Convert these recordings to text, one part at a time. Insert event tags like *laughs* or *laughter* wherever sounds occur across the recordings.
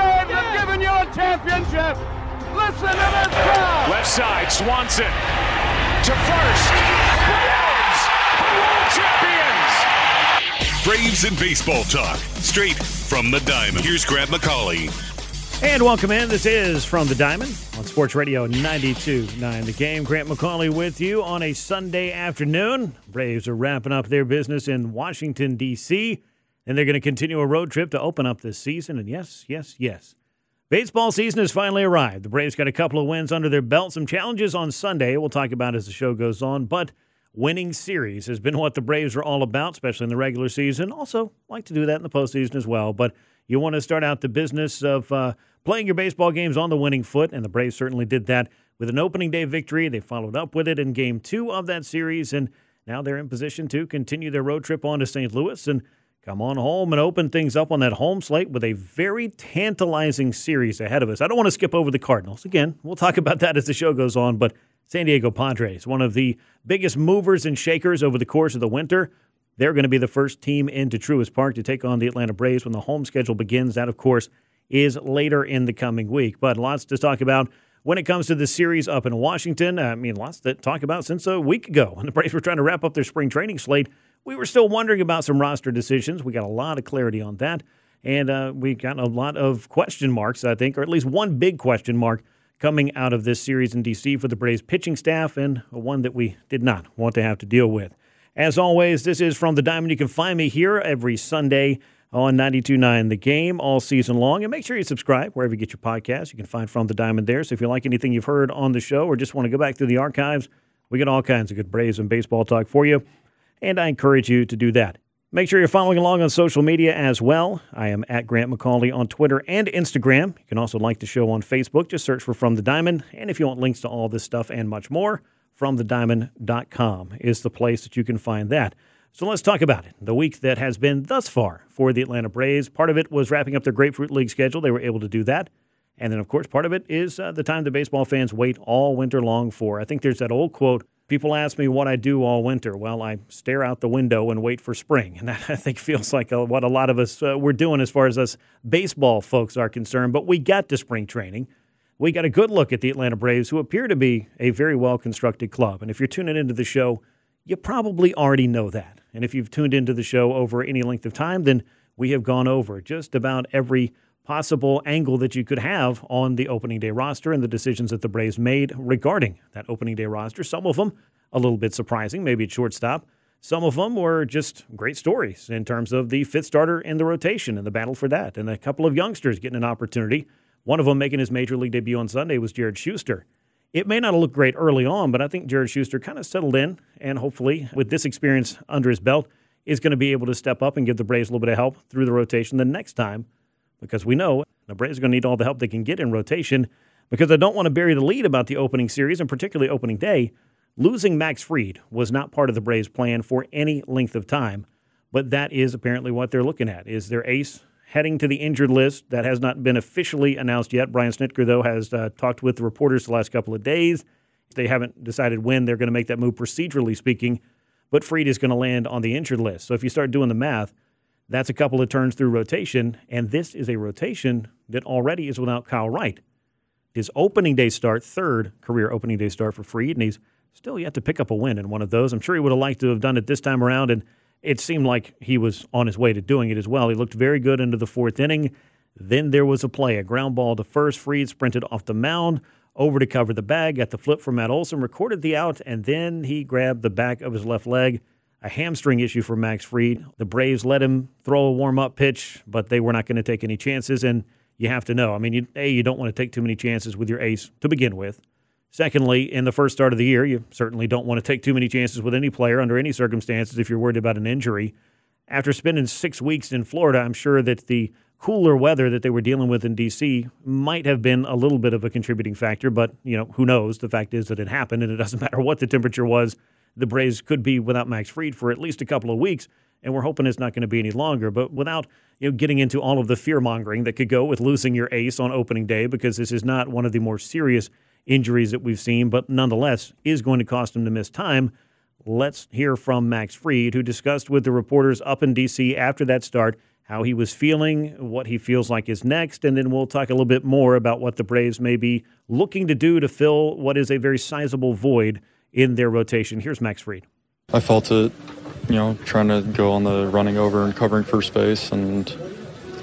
Braves have given you a championship. Listen to this crowd. Left side, Swanson to first. Braves, world champions. Braves and baseball talk, straight from the diamond. Here's Grant McAuley. And welcome in. This is From the Diamond on Sports Radio 92.9 The Game. Grant McAuley with you on a Sunday afternoon. Braves are wrapping up their business in Washington, D.C., and they're going to continue a road trip to open up this season. And yes, yes, yes. Baseball season has finally arrived. The Braves got a couple of wins under their belt, some challenges on Sunday we'll talk about as the show goes on, but winning series has been what the Braves are all about, especially in the regular season. Also, like to do that in the postseason as well. But you want to start out the business of uh, playing your baseball games on the winning foot, and the Braves certainly did that with an opening day victory. They followed up with it in game two of that series, and now they're in position to continue their road trip on to St. Louis and come on home and open things up on that home slate with a very tantalizing series ahead of us. I don't want to skip over the Cardinals. Again, we'll talk about that as the show goes on, but San Diego Padres, one of the biggest movers and shakers over the course of the winter. They're going to be the first team into Truist Park to take on the Atlanta Braves when the home schedule begins. That, of course, is later in the coming week. But lots to talk about when it comes to the series up in Washington. I mean, lots to talk about since a week ago when the Braves were trying to wrap up their spring training slate. We were still wondering about some roster decisions. We got a lot of clarity on that. And uh, we got a lot of question marks, I think, or at least one big question mark coming out of this series in D.C. for the Braves pitching staff, and one that we did not want to have to deal with. As always, this is from the Diamond. You can find me here every Sunday on 92.9 The Game all season long. And make sure you subscribe wherever you get your podcast. You can find From the Diamond there. So if you like anything you've heard on the show or just want to go back through the archives, we got all kinds of good Braves and baseball talk for you. And I encourage you to do that. Make sure you're following along on social media as well. I am at Grant McAuley on Twitter and Instagram. You can also like the show on Facebook. Just search for From the Diamond. And if you want links to all this stuff and much more, FromTheDiamond.com is the place that you can find that. So let's talk about it. The week that has been thus far for the Atlanta Braves. Part of it was wrapping up their Grapefruit League schedule. They were able to do that. And then, of course, part of it is uh, the time the baseball fans wait all winter long for. I think there's that old quote people ask me what I do all winter. Well, I stare out the window and wait for spring. And that, *laughs* I think, feels like a, what a lot of us uh, we're doing as far as us baseball folks are concerned. But we got to spring training. We got a good look at the Atlanta Braves, who appear to be a very well constructed club. And if you're tuning into the show, you probably already know that. And if you've tuned into the show over any length of time, then we have gone over just about every possible angle that you could have on the opening day roster and the decisions that the Braves made regarding that opening day roster. Some of them a little bit surprising, maybe at shortstop. Some of them were just great stories in terms of the fifth starter in the rotation and the battle for that, and a couple of youngsters getting an opportunity. One of them making his major league debut on Sunday was Jared Shuster. It may not look great early on, but I think Jared Shuster kind of settled in, and hopefully, with this experience under his belt, is going to be able to step up and give the Braves a little bit of help through the rotation the next time, because we know the Braves are going to need all the help they can get in rotation. Because I don't want to bury the lead about the opening series and particularly opening day. Losing Max Fried was not part of the Braves' plan for any length of time, but that is apparently what they're looking at. Is their ace heading to the injured list that has not been officially announced yet? Brian Snitker, though, has uh, talked with the reporters the last couple of days. They haven't decided when they're going to make that move, procedurally speaking, but Fried is going to land on the injured list. So if you start doing the math, that's a couple of turns through rotation, and this is a rotation that already is without Kyle Wright. His opening day start, third career opening day start for Fried, and he's still yet to pick up a win in one of those. I'm sure he would have liked to have done it this time around, and it seemed like he was on his way to doing it as well. He looked very good into the fourth inning. Then there was a play, a ground ball to first. Fried sprinted off the mound over to cover the bag, got the flip from Matt Olson, recorded the out, and then he grabbed the back of his left leg. A hamstring issue for Max Fried. The Braves let him throw a warm up pitch, but they were not going to take any chances. And you have to know, I mean, you, A, you don't want to take too many chances with your ace to begin with. Secondly, in the first start of the year, you certainly don't want to take too many chances with any player under any circumstances if you're worried about an injury. After spending six weeks in Florida, I'm sure that the cooler weather that they were dealing with in D.C. might have been a little bit of a contributing factor, but you know who knows? The fact is that it happened, and it doesn't *laughs* matter what the temperature was. The Braves could be without Max Fried for at least a couple of weeks, and we're hoping it's not going to be any longer. But without you know getting into all of the fear mongering that could go with losing your ace on opening day, because this is not one of the more serious injuries that we've seen, but nonetheless is going to cost him to miss time. Let's hear from Max Fried, who discussed with the reporters up in D.C. after that start how he was feeling, what he feels like is next, and then we'll talk a little bit more about what the Braves may be looking to do to fill what is a very sizable void in their rotation. Here's Max Fried. I felt it, you know, trying to go on the running over and covering first base, and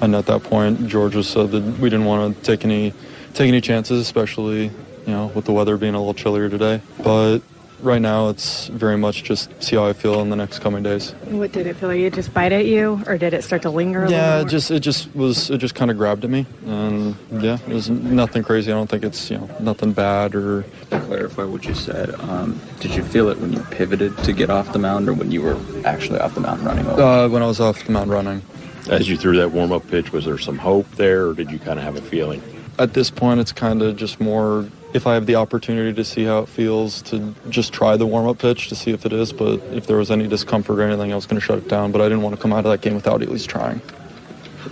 and at that point, George said that we didn't want to take any take any chances, especially you know with the weather being a little chillier today. But right now it's very much just see how I feel in the next coming days. What did it feel like? It just bite at you, or did it start to linger? A yeah, little it just it just was it just kind of grabbed at me, and yeah, it was nothing crazy. I don't think it's you know nothing bad or. To clarify what you said, um, did you feel it when you pivoted to get off the mound, or when you were actually off the mound running over? Uh, when I was off the mound running. As you threw that warm up pitch, was there some hope there, or did you kind of have a feeling? At this point, it's kind of just more if I have the opportunity to see how it feels to just try the warm up pitch to see if it is. But if there was any discomfort or anything, I was going to shut it down. But I didn't want to come out of that game without at least trying.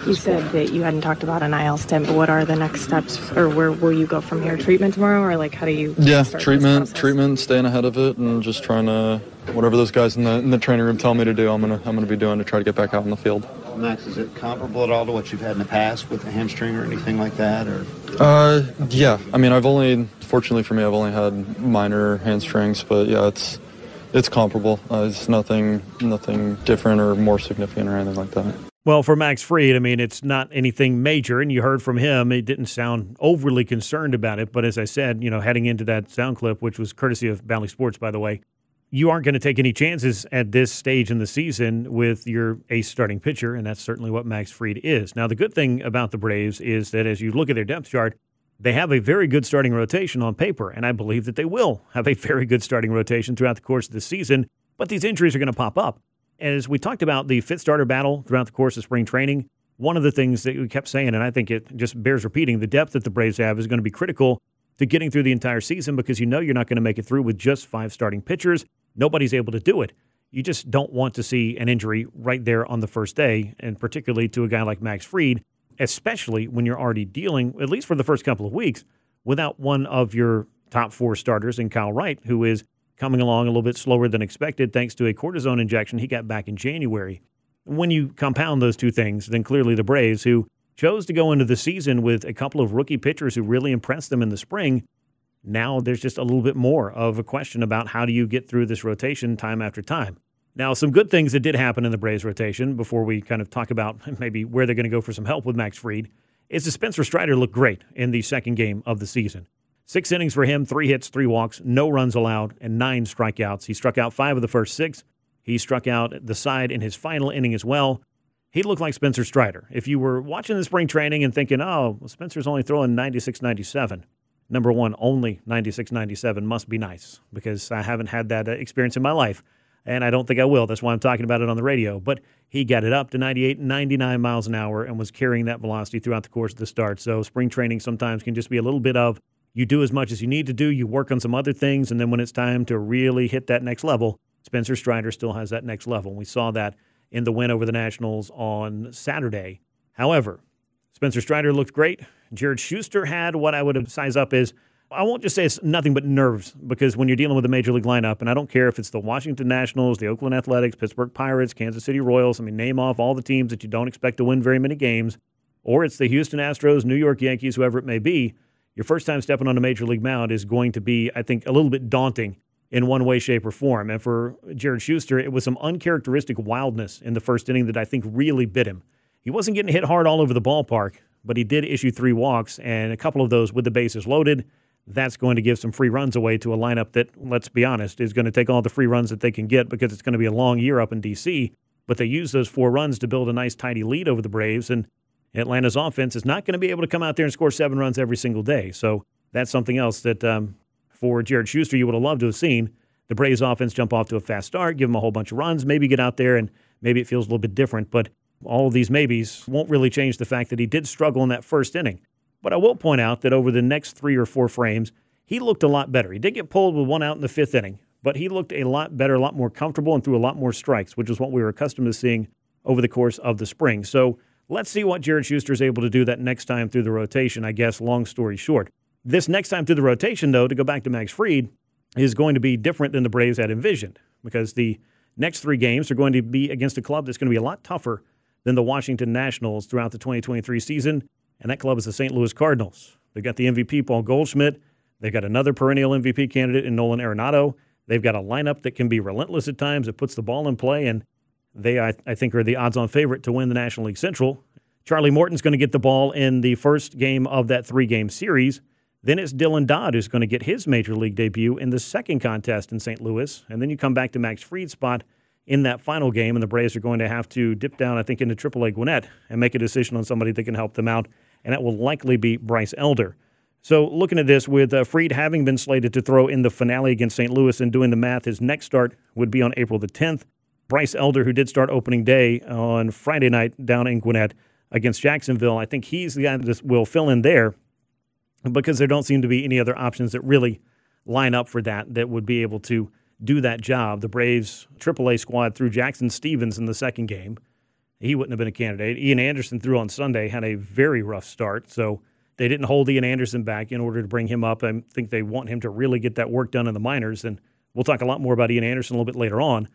You said that you hadn't talked about an IL stint, but what are the next steps, or where will you go from here? Treatment tomorrow, or like how do you? Yeah, start treatment, process? treatment, staying ahead of it, and just trying to whatever those guys in the in the training room tell me to do. I'm gonna I'm gonna be doing to try to get back out in the field. Max, is it comparable at all to what you've had in the past with a hamstring or anything like that? Or Uh, yeah. I mean, I've only, fortunately for me, I've only had minor hamstrings, but yeah, it's it's comparable. Uh, it's nothing nothing different or more significant or anything like that. Well, for Max Fried, I mean, it's not anything major, and you heard from him. He didn't sound overly concerned about it, but as I said, you know, heading into that sound clip, which was courtesy of Bally Sports, by the way, you aren't going to take any chances at this stage in the season with your ace starting pitcher, and that's certainly what Max Fried is. Now, the good thing about the Braves is that as you look at their depth chart, they have a very good starting rotation on paper, and I believe that they will have a very good starting rotation throughout the course of the season. But these injuries are going to pop up. As we talked about the fifth starter battle throughout the course of spring training, one of the things that we kept saying, and I think it just bears repeating, the depth that the Braves have is going to be critical to getting through the entire season because you know you're not going to make it through with just five starting pitchers. Nobody's able to do it. You just don't want to see an injury right there on the first day, and particularly to a guy like Max Fried, especially when you're already dealing, at least for the first couple of weeks, without one of your top four starters in Kyle Wright, who is coming along a little bit slower than expected thanks to a cortisone injection he got back in January. When you compound those two things, then clearly the Braves, who chose to go into the season with a couple of rookie pitchers who really impressed them in the spring, now there's just a little bit more of a question about how do you get through this rotation time after time. Now, some good things that did happen in the Braves rotation before we kind of talk about *laughs* maybe where they're going to go for some help with Max Fried is that Spencer Strider looked great in the second game of the season. Six innings for him, three hits, three walks, no runs allowed, and nine strikeouts. He struck out five of the first six. He struck out the side in his final inning as well. He looked like Spencer Strider. If you were watching the spring training and thinking, oh, well, Spencer's only throwing 96 97, number one, only 96 97 must be nice because I haven't had that uh, experience in my life. And I don't think I will. That's why I'm talking about it on the radio. But he got it up to 98, 99 miles an hour and was carrying that velocity throughout the course of the start. So spring training sometimes can just be a little bit of you do as much as you need to do, you work on some other things, and then when it's time to really hit that next level, Spencer Strider still has that next level. We saw that in the win over the Nationals on Saturday. However, Spencer Strider looked great. Jared Shuster had what I would size up as I won't just say it's nothing but nerves because when you're dealing with a major league lineup, and I don't care if it's the Washington Nationals, the Oakland Athletics, Pittsburgh Pirates, Kansas City Royals, I mean, name off all the teams that you don't expect to win very many games, or it's the Houston Astros, New York Yankees, whoever it may be, your first time stepping on a major league mound is going to be, I think, a little bit daunting in one way, shape, or form. And for Jared Shuster, it was some uncharacteristic wildness in the first inning that I think really bit him. He wasn't getting hit hard all over the ballpark, but he did issue three walks, and a couple of those with the bases loaded. That's going to give some free runs away to a lineup that, let's be honest, is going to take all the free runs that they can get because it's going to be a long year up in D.C. But they use those four runs to build a nice, tidy lead over the Braves, and Atlanta's offense is not going to be able to come out there and score seven runs every single day. So that's something else that um, for Jared Shuster you would have loved to have seen. The Braves offense jump off to a fast start, give them a whole bunch of runs, maybe get out there and maybe it feels a little bit different. But all of these maybes won't really change the fact that he did struggle in that first inning. But I will point out that over the next three or four frames, he looked a lot better. He did get pulled with one out in the fifth inning, but he looked a lot better, a lot more comfortable, and threw a lot more strikes, which is what we were accustomed to seeing over the course of the spring. So let's see what Jared Shuster is able to do that next time through the rotation, I guess, long story short. This next time through the rotation, though, to go back to Max Fried, is going to be different than the Braves had envisioned because the next three games are going to be against a club that's going to be a lot tougher than the Washington Nationals throughout the 2023 season, and that club is the St. Louis Cardinals. They've got the MVP, Paul Goldschmidt. They've got another perennial MVP candidate in Nolan Arenado. They've got a lineup that can be relentless at times. It puts the ball in play, and they, I, I think, are the odds-on favorite to win the National League Central. Charlie Morton's going to get the ball in the first game of that three-game series. Then it's Dylan Dodd who's going to get his major league debut in the second contest in St. Louis. And then you come back to Max Fried's spot in that final game, and the Braves are going to have to dip down, I think, into AAA Gwinnett and make a decision on somebody that can help them out, and that will likely be Bryce Elder. So, looking at this, with uh, Fried having been slated to throw in the finale against St. Louis and doing the math, his next start would be on April the 10th. Bryce Elder, who did start opening day on Friday night down in Gwinnett against Jacksonville, I think he's the guy that will fill in there because there don't seem to be any other options that really line up for that that would be able to do that job. The Braves AAA squad threw Jackson Stephens in the second game. He wouldn't have been a candidate. Ian Anderson threw on Sunday, had a very rough start. So they didn't hold Ian Anderson back in order to bring him up. I think they want him to really get that work done in the minors. And we'll talk a lot more about Ian Anderson a little bit later on.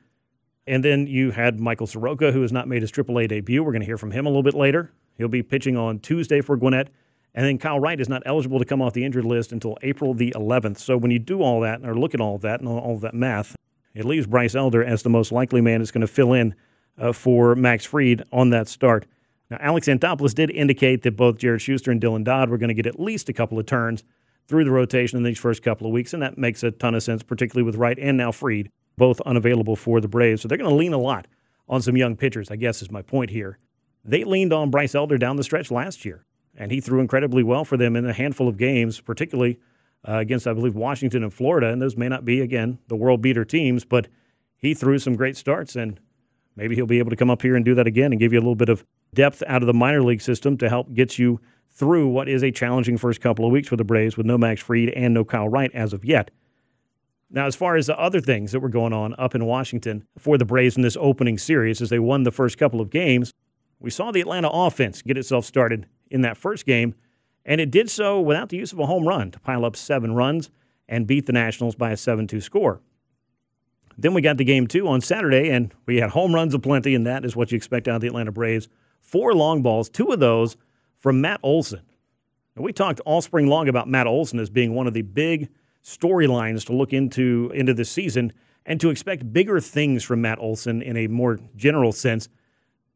And then you had Michael Soroka, who has not made his AAA debut. We're going to hear from him a little bit later. He'll be pitching on Tuesday for Gwinnett. And then Kyle Wright is not eligible to come off the injured list until April the 11th. So when you do all that or look at all that and all that math, it leaves Bryce Elder as the most likely man that's going to fill in uh, for Max Fried on that start. Now, Alex Anthopoulos did indicate that both Jared Shuster and Dylan Dodd were going to get at least a couple of turns through the rotation in these first couple of weeks, and that makes a ton of sense, particularly with Wright and now Fried, both unavailable for the Braves. So they're going to lean a lot on some young pitchers, I guess is my point here. They leaned on Bryce Elder down the stretch last year and he threw incredibly well for them in a handful of games, particularly uh, against, I believe, Washington and Florida. And those may not be, again, the world beater teams, but he threw some great starts, and maybe he'll be able to come up here and do that again and give you a little bit of depth out of the minor league system to help get you through what is a challenging first couple of weeks for the Braves with no Max Fried and no Kyle Wright as of yet. Now, as far as the other things that were going on up in Washington for the Braves in this opening series as they won the first couple of games, we saw the Atlanta offense get itself started in that first game, and it did so without the use of a home run to pile up seven runs and beat the Nationals by a 7 2 score. Then we got the game two on Saturday, and we had home runs aplenty, and that is what you expect out of the Atlanta Braves. Four long balls, two of those from Matt Olson. We talked all spring long about Matt Olson as being one of the big storylines to look into into this season and to expect bigger things from Matt Olson in a more general sense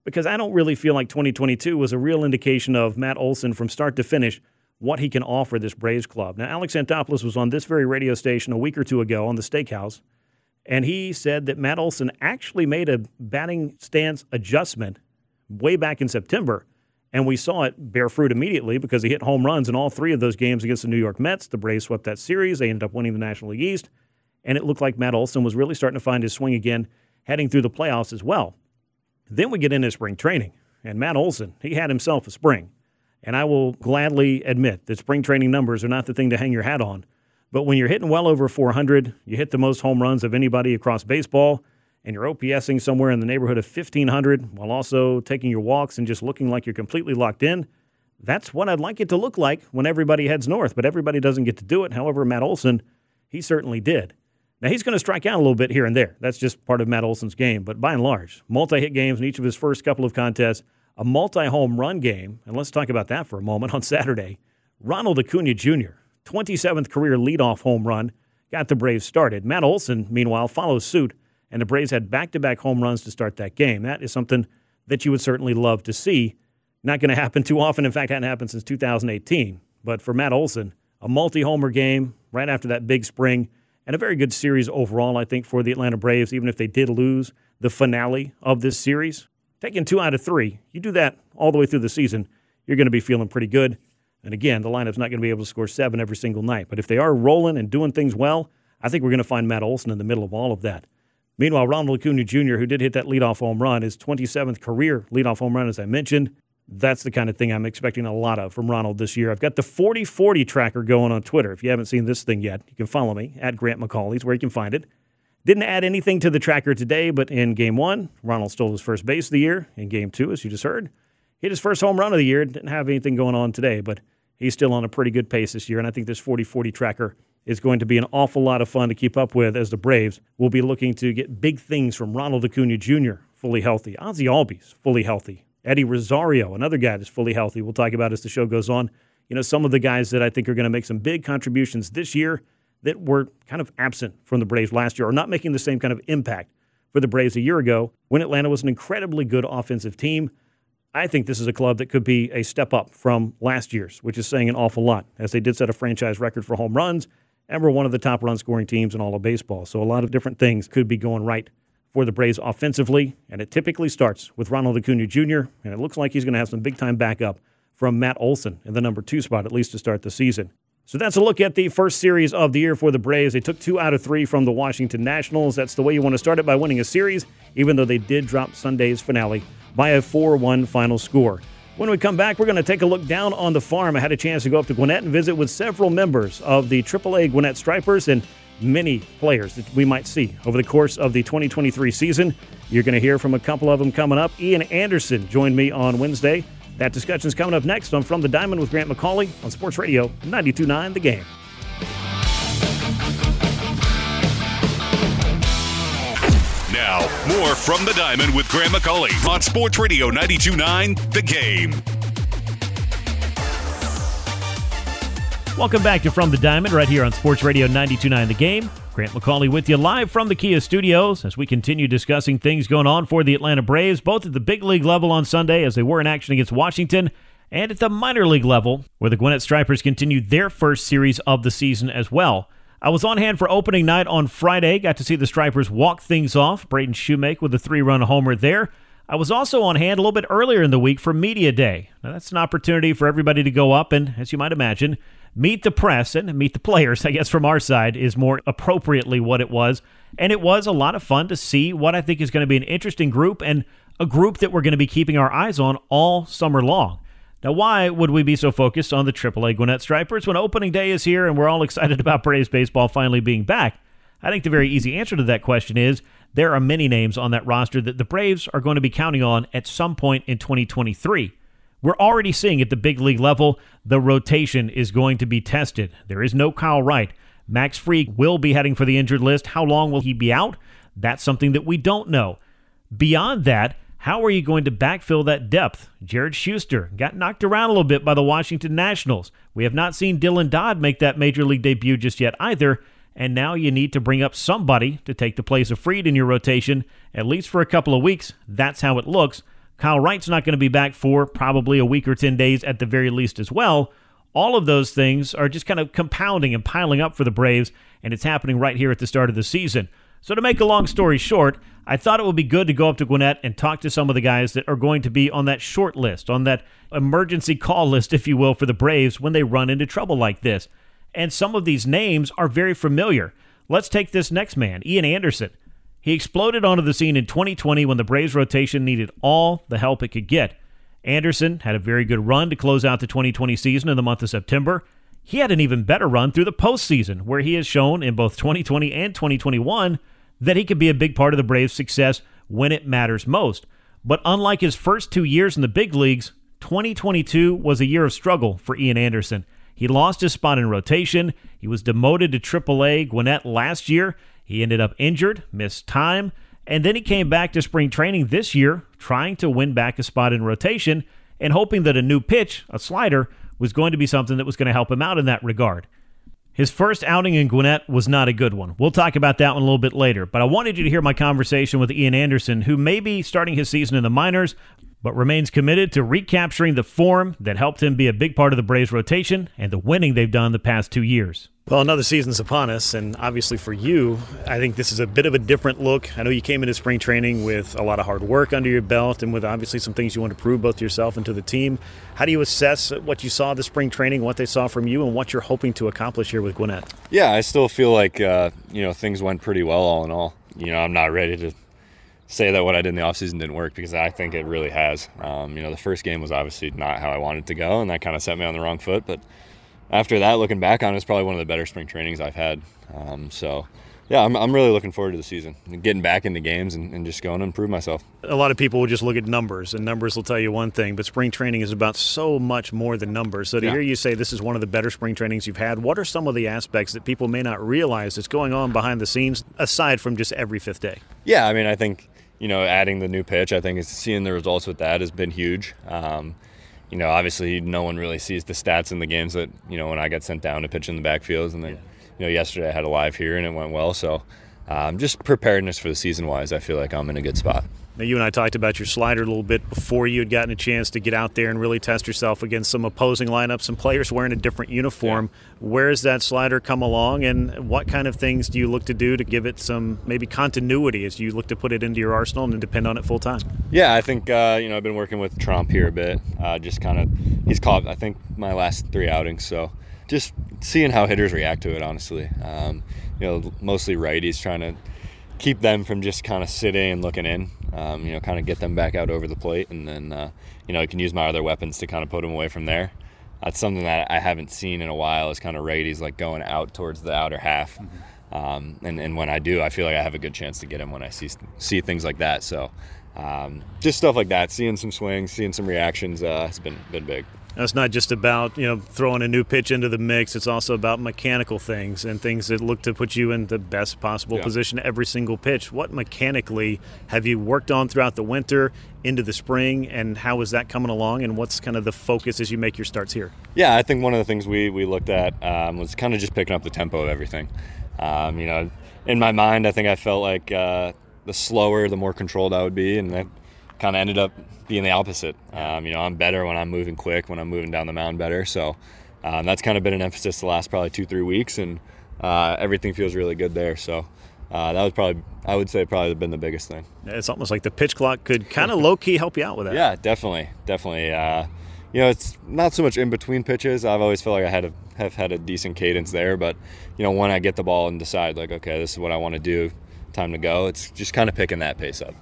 because I don't really feel like 2022 was a real indication of Matt Olson from start to finish what he can offer this Braves club. Now, Alex Anthopoulos was on this very radio station a week or two ago on the Steakhouse, and he said that Matt Olson actually made a batting stance adjustment way back in September. And we saw it bear fruit immediately because he hit home runs in all three of those games against the New York Mets. The Braves swept that series. They ended up winning the National League East. And it looked like Matt Olson was really starting to find his swing again heading through the playoffs as well. Then we get into spring training, and Matt Olson, he had himself a spring. And I will gladly admit that spring training numbers are not the thing to hang your hat on. But when you're hitting well over 400, you hit the most home runs of anybody across baseball, and you're OPSing somewhere in the neighborhood of 1,500 while also taking your walks and just looking like you're completely locked in, that's what I'd like it to look like when everybody heads north. But everybody doesn't get to do it. However, Matt Olson, he certainly did. Now, he's going to strike out a little bit here and there. That's just part of Matt Olson's game. But by and large, multi hit games in each of his first couple of contests, a multi home run game. And let's talk about that for a moment on *laughs* Saturday. Ronald Acuna Jr., 27th career leadoff home run, got the Braves started. Matt Olson, meanwhile, follows suit, and the Braves had back to back home runs to start that game. That is something that you would certainly love to see. Not going *laughs* to happen too often. In fact, hadn't happened since 2018. But for Matt Olson, a multi homer game right after that big spring and a very good series overall, I think, for the Atlanta Braves, even if they did lose the finale of this series. Taking two out of three, you do that all the way through the season, you're going to be feeling pretty good. And again, the lineup's not going to be able to score seven every single night. But if they are rolling and doing things well, I think we're going to find Matt Olson in the middle of all of that. Meanwhile, Ronald Acuna Jr., who did hit that leadoff home run, his 27th career leadoff home run, as I mentioned, that's the kind of thing I'm expecting a lot of from Ronald this year. I've got the 40 40 tracker going on Twitter. If you haven't seen this thing yet, you can follow me at Grant McAuley's where you can find it. Didn't add anything to the tracker today, but in game one, Ronald stole his first base of the year. In game two, as you just heard, hit his first home run of the year. Didn't have anything going on today, but he's still on a pretty good pace this year. And I think this 40 40 tracker is going to be an awful lot of fun to keep up with as the Braves will be looking to get big things from Ronald Acuna Jr. fully healthy, Ozzie Albies fully healthy, Eddie Rosario, another guy that's fully healthy. We'll talk about as the show goes on. You know, some of the guys that I think are going to make some big contributions this year that were kind of absent from the Braves last year or not making the same kind of impact for the Braves a year ago when Atlanta was an incredibly good offensive team. I think this is a club that could be a step up from last year's, which is saying an awful lot, as they did set a franchise record for home runs and were one of the top run scoring teams in all of baseball. So a lot of different things could be going right for the Braves offensively, and it typically starts with Ronald Acuna Jr., and it looks like he's going to have some big time backup from Matt Olson in the number two spot, at least to start the season. So that's a look at the first series of the year for the Braves. They took two out of three from the Washington Nationals. That's the way you want to start it by winning a series, even though they did drop Sunday's finale by a 4 1 final score. When we come back, we're going to take a look down on the farm. I had a chance to go up to Gwinnett and visit with several members of the AAA Gwinnett Stripers and many players that we might see over the course of the 2023 season. You're going to hear from a couple of them coming up. Ian Anderson joined me on Wednesday. That discussion is coming up next on From the Diamond with Grant McAuley on Sports Radio 92.9 The Game. Now, more From the Diamond with Grant McAuley on Sports Radio 92.9 The Game. Welcome back to From the Diamond right here on Sports Radio 92.9 The Game. Grant McAuley with you live from the Kia studios as we continue discussing things going on for the Atlanta Braves, both at the big league level on Sunday as they were in action against Washington, and at the minor league level where the Gwinnett Stripers continued their first series of the season as well. I was on hand for opening night on Friday, got to see the Stripers walk things off. Braden Shewmake with a three run homer there. I was also on hand a little bit earlier in the week for Media Day. Now, that's an opportunity for everybody to go up and, as you might imagine, meet the press and meet the players, I guess, from our side is more appropriately what it was. And it was a lot of fun to see what I think is going to be an interesting group and a group that we're going to be keeping our eyes on all summer long. Now, why would we be so focused on the AAA Gwinnett Stripers when opening day is here and we're all *laughs* excited about Braves baseball finally being back? I think the very easy answer to that question is there are many names on that roster that the Braves are going to be counting on at some point in 2023. We're already seeing at the big league level the rotation is going to be tested. There is no Kyle Wright. Max Fried will be heading for the injured list. How long will he be out? That's something that we don't know. Beyond that, how are you going to backfill that depth? Jared Shuster got knocked around a little bit by the Washington Nationals. We have not seen Dylan Dodd make that major league debut just yet either. And now you need to bring up somebody to take the place of Fried in your rotation, at least for a couple of weeks. That's how it looks. Kyle Wright's not going to be back for probably a week or 10 days at the very least as well. All of those things are just kind of compounding and piling up for the Braves, and it's happening right here at the start of the season. So, to make a long story short, I thought it would be good to go up to Gwinnett and talk to some of the guys that are going to be on that short list, on that emergency call list, if you will, for the Braves when they run into trouble like this. And some of these names are very familiar. Let's take this next man, Ian Anderson. He exploded onto the scene in 2020 when the Braves rotation needed all the help it could get. Anderson had a very good run to close out the 2020 season in the month of September. He had an even better run through the postseason, where he has shown in both 2020 and 2021 that he could be a big part of the Braves' success when it matters most. But unlike his first two years in the big leagues, 2022 was a year of struggle for Ian Anderson. He lost his spot in rotation. He was demoted to AAA Gwinnett last year, he ended up injured, missed time, and then he came back to spring training this year, trying to win back a spot in rotation and hoping that a new pitch, a slider, was going to be something that was going to help him out in that regard. His first outing in Gwinnett was not a good one. We'll talk about that one a little bit later, but I wanted you to hear my conversation with Ian Anderson, who may be starting his season in the minors, but remains committed to recapturing the form that helped him be a big part of the Braves rotation and the winning they've done the past two years. Well, another season's upon us, and obviously for you, I think this is a bit of a different look. I know you came into spring training with a lot of hard work under your belt and with obviously some things you want to prove both to yourself and to the team. How do you assess what you saw this spring training, what they saw from you, and what you're hoping to accomplish here with Gwinnett? Yeah, I still feel like, uh, you know, things went pretty well all in all. you know, I'm not ready to say that what I did in the offseason didn't work because I think it really has. Um, you know, the first game was obviously not how I wanted to go, and that kind of set me on the wrong foot. But after that, looking back on it, it's probably one of the better spring trainings I've had. Um, so yeah, I'm, I'm really looking forward to the season, getting back into games and, and, just going to improve myself. A lot of people will just look at numbers, and numbers will tell you one thing, but spring training is about so much more than numbers. So to yeah. hear you say this is one of the better spring trainings you've had, what are some of the aspects that people may not realize that's going on behind the scenes aside from just every fifth day? Yeah, I mean, I think you know, adding the new pitch, I think seeing the results with that has been huge. Um, you know, obviously, no one really sees the stats in the games that you know when I got sent down to pitch in the backfields, and then. Yeah you know, yesterday I had a live here and it went well. So um, just preparedness for the season wise, I feel like I'm in a good spot. Now, you and I talked about your slider a little bit before you had gotten a chance to get out there and really test yourself against some opposing lineups, some players wearing a different uniform. Yeah. Where's that slider come along, and what kind of things do you look to do to give it some maybe continuity as you look to put it into your arsenal and depend on it full time? Yeah, I think uh, you know I've been working with Tromp here a bit. Uh, just kind of he's caught I think my last three outings, so just seeing how hitters react to it. Honestly, um, you know, mostly righties trying to keep them from just kind of sitting and looking in. Um, you know, kind of get them back out over the plate, and then uh, you know I can use my other weapons to kind of put them away from there. That's something that I haven't seen in a while. Is kind of righties like going out towards the outer half. Mm-hmm. Um, and, and when I do, I feel like I have a good chance to get him when I see see things like that. So, um, just stuff like that, seeing some swings, seeing some reactions uh, has been been big. It's not just about you know throwing a new pitch into the mix. It's also about mechanical things and things that look to put you in the best possible yeah. position every single pitch. What mechanically have you worked on throughout the winter into the spring, and how is that coming along? And what's kind of the focus as you make your starts here? Yeah, I think one of the things we we looked at um, was kind of just picking up the tempo of everything. Um, you know, in my mind, I think I felt like uh, the slower, the more controlled I would be, and that kind of ended up being the opposite. Um, you know, I'm better when I'm moving quick, when I'm moving down the mound better. So um, that's kind of been an emphasis the last probably two, three weeks, and uh, everything feels really good there. So uh, that was probably, I would say, probably been the biggest thing. It's almost like the pitch clock could kind of *laughs* low key help you out with that. Yeah, definitely, definitely. Uh, you know, it's not so much in between pitches. I've always felt like I had a, have had a decent cadence there, but you know, when I get the ball and decide like, okay, this is what I want to do, time to go. It's just kind of picking that pace up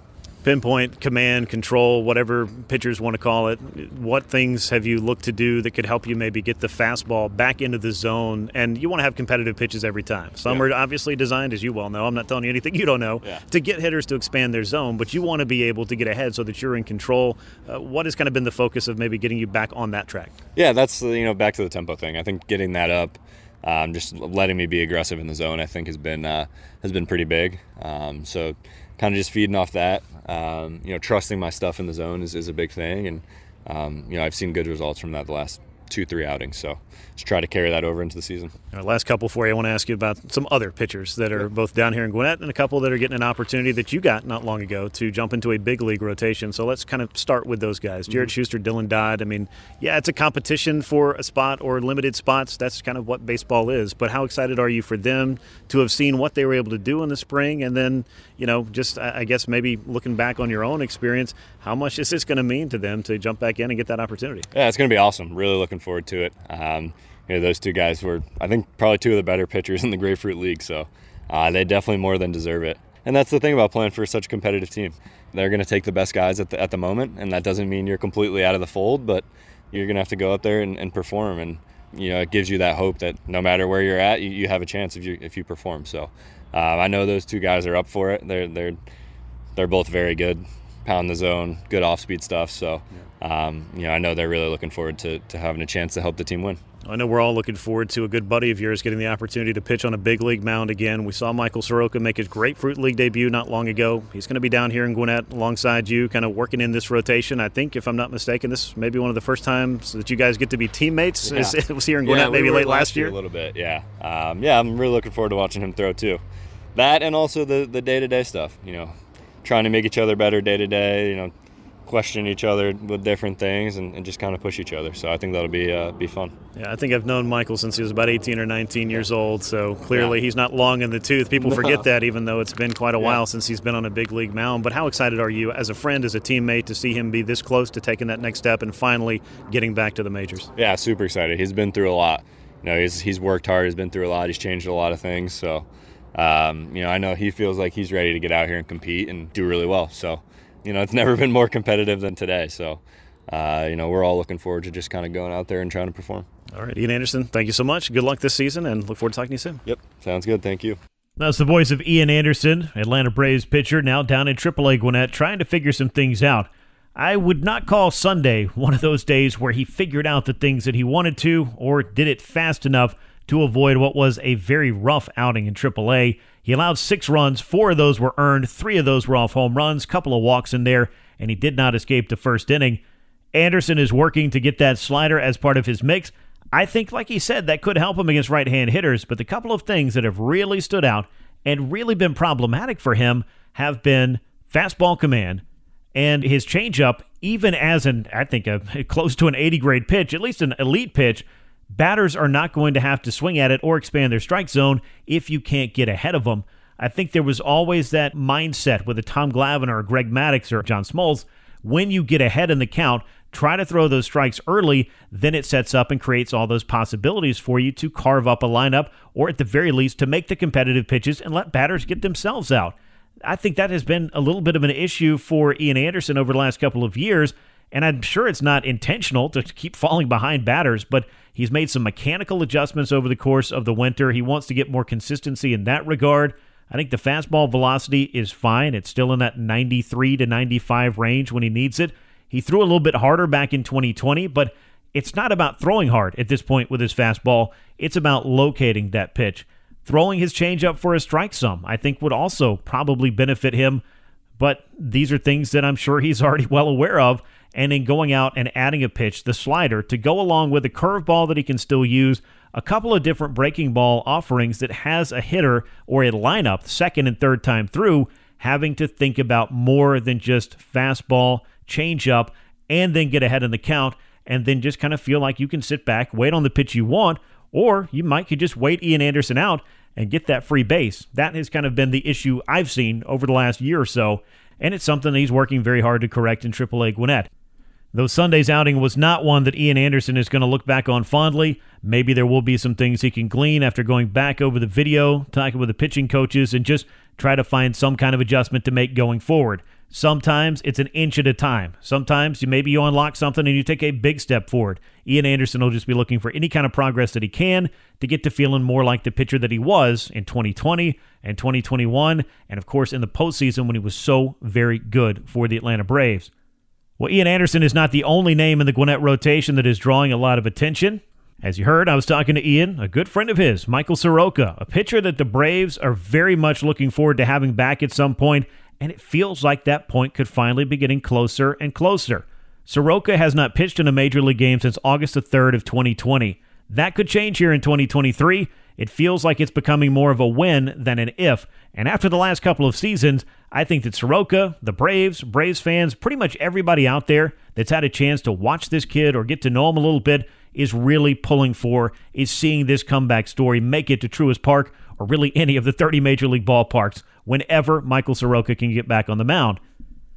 pinpoint, command, control, whatever pitchers want to call it. What things have you looked to do that could help you maybe get the fastball back into the zone? And you want to have competitive pitches every time. Some yeah. are obviously designed, as you well know. I'm not telling you anything you don't know, yeah. to get hitters to expand their zone, but you want to be able to get ahead so that you're in control. Uh, what has kind of been the focus of maybe getting you back on that track? Yeah, that's you know back to the tempo thing. I think getting that up. Um, just letting me be aggressive in the zone, I think, has been uh, has been pretty big. Um, so kind of just feeding off that. Um, you know, trusting my stuff in the zone is, is a big thing, and um, you know, I've seen good results from that the last two, three outings. So just try to carry that over into the season. last couple for you. I want to ask you about some other pitchers that are yeah. both down here in Gwinnett and a couple that are getting an opportunity that you got not long ago to jump into a big league rotation. So let's kind of start with those guys. Jared mm-hmm. Shuster, Dylan Dodd. I mean, yeah, it's a competition for a spot or limited spots. That's kind of what baseball is. But how excited are you for them to have seen what they were able to do in the spring and then, you know, just I guess maybe looking back on your own experience, how much is this going to mean to them to jump back in and get that opportunity? Yeah, it's going to be awesome. Really looking forward to it. Um, you know, those two guys were, I think, probably two of the better pitchers in the Grapefruit League. So uh, they definitely more than deserve it. And that's the thing about playing for such a competitive team. They're going to take the best guys at the, at the moment, and that doesn't mean you're completely out of the fold, but you're going to have to go out there and, and, perform. And you know, it gives you that hope that no matter where you're at, you, you have a chance if you if you perform. So uh, I know those two guys are up for it. They're they're they're both very good, pound the zone, good off speed stuff. So um, you know, I know they're really looking forward to, to having a chance to help the team win. I know we're all looking forward to a good buddy of yours getting the opportunity to pitch on a big league mound again. We saw Michael Soroka make his Grapefruit League debut not long ago. He's going to be down here in Gwinnett alongside you, kind of working in this rotation. I think, if I'm not mistaken, this may be one of the first times that you guys get to be teammates. Yeah. It was here in Gwinnett yeah, maybe we late last year. year. A little bit, yeah. Um, yeah, I'm really looking forward to watching him throw too. That and also the the day to day stuff. You know, trying to make each other better day to day. You know, question each other with different things and, and just kind of push each other. So I think that'll be uh, be fun. Yeah, I think I've known Michael since he was about 18 or 19 years old. So clearly yeah. he's not long in the tooth. People no. *laughs* forget that, even though it's been quite a yeah. while since he's been on a big league mound. But how excited are you, as a friend, as a teammate, to see him be this close to taking that next step and finally getting back to the majors? Yeah, super excited. He's been through a lot. You know, he's he's worked hard. He's been through a lot. He's changed a lot of things. So. Um, you know, I know he feels like he's ready to get out here and compete and do really well. So, you know, it's *laughs* never been more competitive than today. So, uh, you know, we're all looking forward to just kind of going out there and trying to perform. All right, Ian Anderson, thank you so much. Good luck this season, and look forward to talking to you soon. Yep, sounds good. Thank you. That's the voice of Ian Anderson, Atlanta Braves pitcher, now down in AAA Gwinnett, trying to figure some things out. I would not call Sunday one of those days where he figured out the things that he wanted to or did it fast enough to avoid what was a very rough outing in AAA. He allowed six runs, four of those were earned, three of those were off home runs, couple of walks in there, and he did not escape the first inning. Anderson is working to get that slider as part of his mix. I think, like he said, that could help him against right hand hitters, but the couple of things that have really stood out and really been problematic for him have been fastball command and his changeup, even as an, I think, a, *laughs* close to an 80 grade pitch, at least an elite pitch, batters are not going to have to swing at it or expand their strike zone if you can't get ahead of them. I think there was always that mindset with a Tom Glavine or a Greg Maddux or John Smoltz. When you get ahead in the count, try to throw those strikes early, then it sets up and creates all those possibilities for you to carve up a lineup or at the very least to make the competitive pitches and let batters get themselves out. I think that has been a little bit of an issue for Ian Anderson over the last couple of years. And I'm sure it's not intentional to keep falling behind batters, but he's made some mechanical adjustments over the course of the winter. He wants to get more consistency in that regard. I think the fastball velocity is fine. It's still in that 93 to 95 range when he needs it. He threw a little bit harder back in 2020, but it's not about throwing hard at this point with his fastball. It's about locating that pitch. Throwing his changeup for a strike some, I think, would also probably benefit him. But these are things that I'm sure he's *laughs* already well aware of. And in going out and adding a pitch, the slider, to go along with a curveball that he can still use, a couple of different breaking ball offerings that has a hitter or a lineup second and third time through having to think about more than just fastball, changeup, and then get ahead in the count, and then just kind of feel like you can sit back, wait on the pitch you want, or you might could just wait Ian Anderson out and get that free base. That has kind of been the issue I've seen over the last year or so, and it's something he's working very hard to correct in AAA Gwinnett. Though Sunday's outing was not one that Ian Anderson is going to look back on fondly, maybe there will be some things he can glean after going back over the video, talking with the pitching coaches, and just try to find some kind of adjustment to make going forward. Sometimes it's an inch at a time. Sometimes you maybe you unlock something and you take a big step forward. Ian Anderson will just be looking for any kind of progress that he can to get to feeling more like the pitcher that he was in 2020 and 2021, and of course in the postseason when he was so very good for the Atlanta Braves. Well, Ian Anderson is not the only name in the Gwinnett rotation that is drawing a lot of attention. As you heard, I was talking to Ian, a good friend of his, Michael Soroka, a pitcher that the Braves are very much looking forward to having back at some point and it feels like that point could finally be getting closer and closer. Soroka has not pitched in a major league game since August the 3rd of 2020. That could change here in 2023. It feels like it's becoming more of a when than an if. And after the last couple of seasons, I think that Soroka, the Braves, Braves fans, pretty much everybody out there that's had a chance to watch this kid or get to know him a little bit is really pulling for, is seeing this comeback story make it to Truist Park or really any of the 30 major league ballparks whenever Michael Soroka can get back on the mound.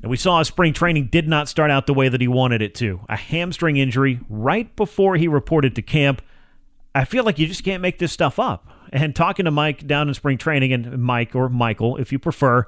And we saw his spring training did not start out the way that he wanted it to. A hamstring injury right before he reported to camp. I feel like you just can't make this stuff up. And talking to Mike down in spring training, and Mike or Michael, if you prefer,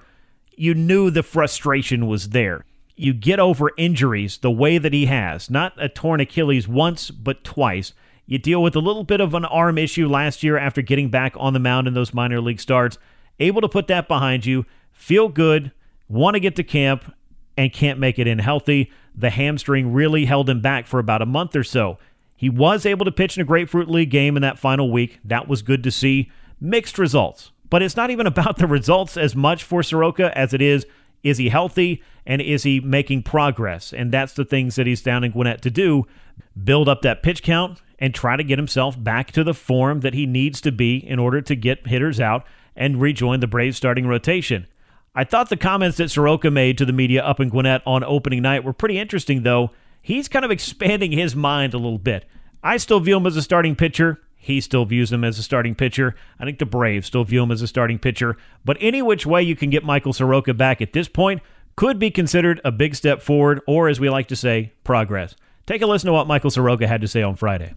you knew the frustration was there. You get over injuries the way that he has, not a torn Achilles once, but twice. You deal with a little bit of an arm issue last year after getting back on the mound in those minor league starts able to put that behind you, feel good, want to get to camp, and can't make it in healthy. The hamstring really held him back for about a month or so. He was able to pitch in a Grapefruit League game in that final week. That was good to see. Mixed results. But it's not even *laughs* about the results as much for Soroka as it is is he healthy and is he making progress? And that's the things that he's down in Gwinnett to do build up that pitch count and try to get himself back to the form that he needs to be in order to get hitters out and rejoin the Braves starting rotation. I thought the comments that Soroka made to the media up in Gwinnett on opening night were pretty interesting, though. He's kind of expanding his mind a little bit. I still view him as a starting pitcher. He still views him as a starting pitcher. I think the Braves still view him as a starting pitcher. But any which way you can get Michael Soroka back at this point could be considered a big step forward, or as we like to say, progress. Take a listen to what Michael Soroka had to say on Friday.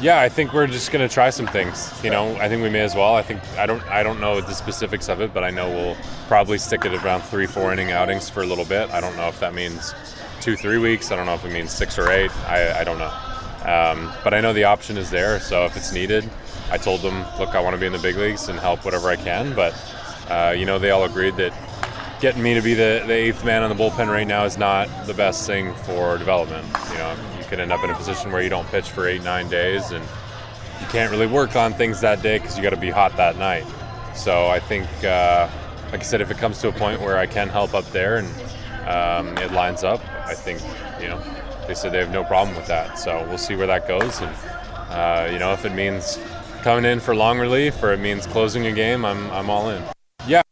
Yeah, I think we're just going to try some things. You know, I think we may as well. I think I don't I don't know the specifics of it, but I know we'll probably stick it around three, four inning outings for a little bit. I don't know if that means two, three weeks. I don't know if it means six or eight. I, I don't know. Um, but I know the option is there. So if it's needed, I told them, look, I want to be in the big leagues and help whatever I can. But uh, you know, they all agreed that getting me to be the, the eighth man on the bullpen right now is not the best thing for development. You know, you could end up in a position where you don't pitch for eight, nine days, and you can't really work on things that day because you got to be hot that night. So I think, uh, like I said, if it comes to a point where I can help up there and um, it lines up, I think, you know, they said they have no problem with that. So we'll see where that goes. And, uh, you know, if it means coming in for long relief or it means closing a game, I'm, I'm all in. Yeah.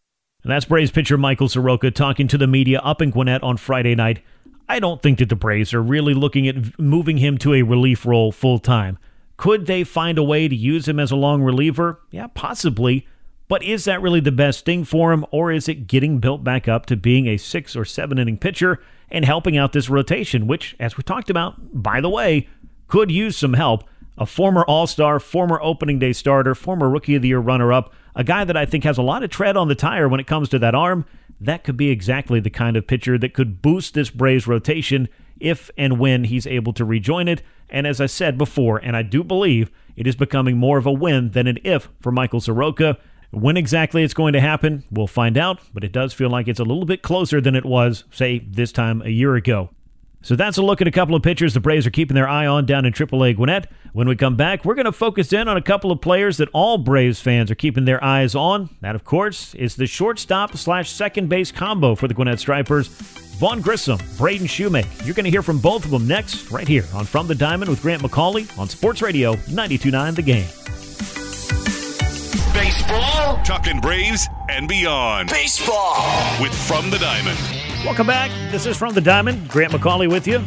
And that's Braves pitcher Michael Soroka talking to the media up in Gwinnett on Friday night. I don't think that the Braves are really looking at moving him to a relief role full time. Could they find a way to use him as a long reliever? Yeah, possibly. But is that really the best thing for him, or is it getting built back up to being a six or seven inning pitcher and helping out this rotation, which, as we talked about, by the way, could use some help? A former All Star, former opening day starter, former Rookie of the Year runner up, a guy that I think has a lot of tread on the tire when it comes to that arm. That could be exactly the kind of pitcher that could boost this Braves rotation if and when he's able to rejoin it. And as I said before, and I do believe it is becoming more of a win than an if for Michael Soroka. When exactly it's going to happen, we'll find out, but it does feel like it's a little bit closer than it was, say, this time a year ago. So that's a look at a couple of pitchers the Braves are keeping their eye on down in AAA Gwinnett. When we come back, we're going to focus in on a couple of players that all Braves fans are keeping their eyes on. That, of course, is the shortstop slash second base combo for the Gwinnett Stripers. Vaughn Grissom, Braden Shewmake. You're going to hear from both of them next, right here on From the Diamond with Grant McAuley on Sports Radio 92.9 The Game. Baseball, talking Braves and beyond. Baseball with From the Diamond. Welcome back. This is From the Diamond. Grant McAuley with you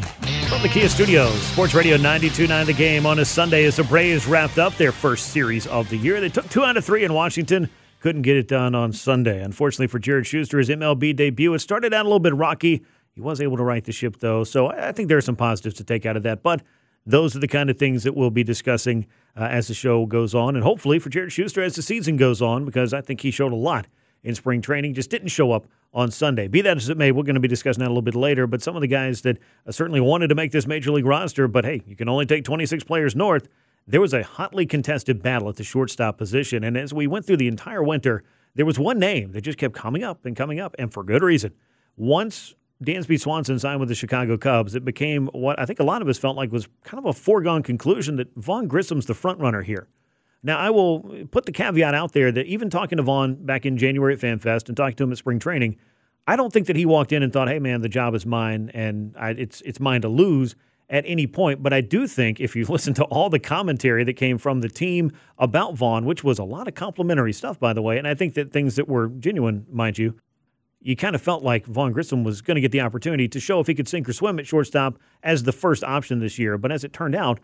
from the Kia Studios. Sports Radio 92.9 The Game on a Sunday as the Braves wrapped up their first series of the year. They took two out of three in Washington. Couldn't get it done on Sunday. Unfortunately for Jared Shuster, his MLB debut, it started out a little bit rocky. He was able to right the ship, though. So I think there are some positives to take out of that. But those are the kind of things that we'll be discussing uh, as the show goes on. And hopefully for Jared Shuster as the season goes on, because I think he showed a lot in spring training, just didn't show up on Sunday. Be that as it may, we're going to be discussing that a little bit later. But some of the guys that uh, certainly wanted to make this major league roster, but hey, you can only take 26 players north. There was a hotly contested battle at the shortstop position. And as we went through the entire winter, there was one name that just kept coming up and coming up, and for good reason. Once Dansby Swanson signed with the Chicago Cubs, it became what I think a lot of us felt like was kind of a foregone conclusion that Vaughn Grissom's the front runner here. Now, I will put the caveat out there that even talking to Vaughn back in January at FanFest and talking to him at spring training, I don't think that he walked in and thought, "Hey, man, the job is mine and I, it's it's mine to lose." At any point, but I do think if you *laughs* listen to all the commentary that came from the team about Vaughn, which was a lot of complimentary stuff, by the way, and I think that things that were genuine, mind you, you kind of felt like Vaughn Grissom was going to get the opportunity to show if he could sink or swim at shortstop as the first option this year. But as it turned out,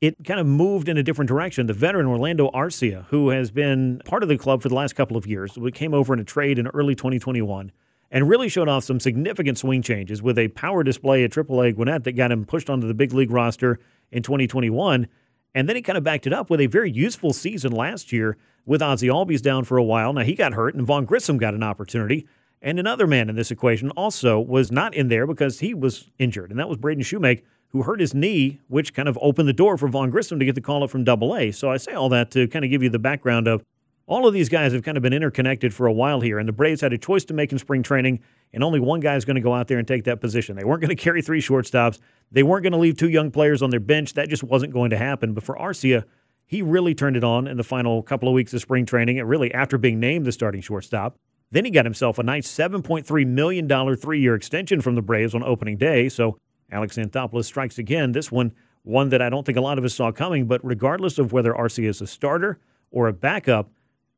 it kind of moved in a different direction. The veteran Orlando Arcia, who has been part of the club for the last couple of years, came over in a trade in early 2021 and really showed off some significant swing changes with a power display at AAA Gwinnett that got him pushed onto the big league roster in 2021. And then he kind of backed it up with a very useful season last year with Ozzie Albies down for a while. Now he got hurt, and Vaughn Grissom got an opportunity. And another man in this equation also was not in there because he was injured, and that was Braden Shewmake, who hurt his knee, which kind of opened the door for Vaughn Grissom to get the call up from Double A. So I say all that to kind of give you the background of all of these guys have kind of been interconnected for a while here, and the Braves had a choice to make in spring training, and only one guy is going to go out there and take that position. They weren't going *laughs* to carry three shortstops. They weren't going to leave two young players on their bench. That just wasn't going to happen. But for Arcia, he really turned it on in the final couple of weeks of spring training, and really after being named the starting shortstop. Then he got himself a nice $7.3 million three year extension from the Braves on opening day. So Alex Anthopoulos strikes again. This one, one that I don't think a lot of us saw coming, but regardless of whether Arcia is a starter or a backup,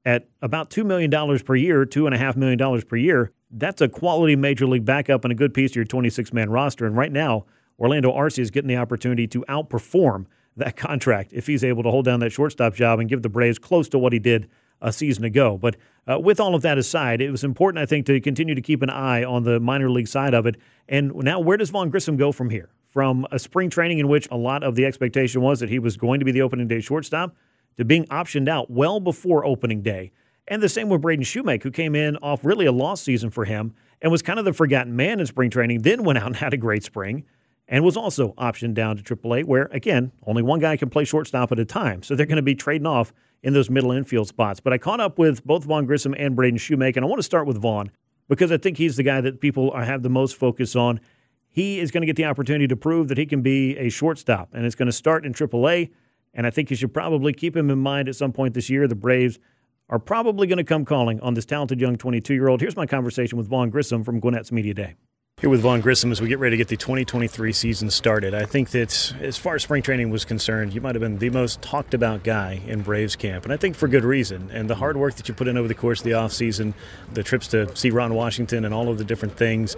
at about $2 million per year, $2.5 million per year, that's a quality major league backup and a good piece of your 26 man roster. And right now, Orlando Arcia is getting the opportunity to outperform that *laughs* contract if he's able to hold down that shortstop job and give the Braves close to what he did a season ago. But uh, with all of that aside, it was important, I think, to continue to keep an eye on the minor league side of it. And now, where does Vaughn Grissom go from here? from a spring training in which a lot of the expectation was that he was going to be the opening day shortstop to being optioned out well before opening day. And the same with Braden Shewmake, who came in off really a lost season for him and was kind of the forgotten man in spring training, then went out and had a great spring and was also optioned down to AAA, where, again, only one guy can play shortstop at a time. So they're going to be trading off in those middle infield spots. But I caught up with both Vaughn Grissom and Braden Shewmake, and I want to start with Vaughn because I think he's the guy that people have the most focus on. He is going to get the opportunity to prove that he can be a shortstop, and it's going to start in AAA. And I think you should probably keep him in mind at some point this year. The Braves are probably going to come calling on this talented young 22 year old. Here's my conversation with Vaughn Grissom from Gwinnett's Media Day. Here with Vaughn Grissom as we get ready to get the 2023 season started. I think that as far as spring training was concerned, you might have been the most talked about guy in Braves camp, and I think for good reason. And the hard work that you put in over the course of the offseason, the trips to see Ron Washington and all of the different things,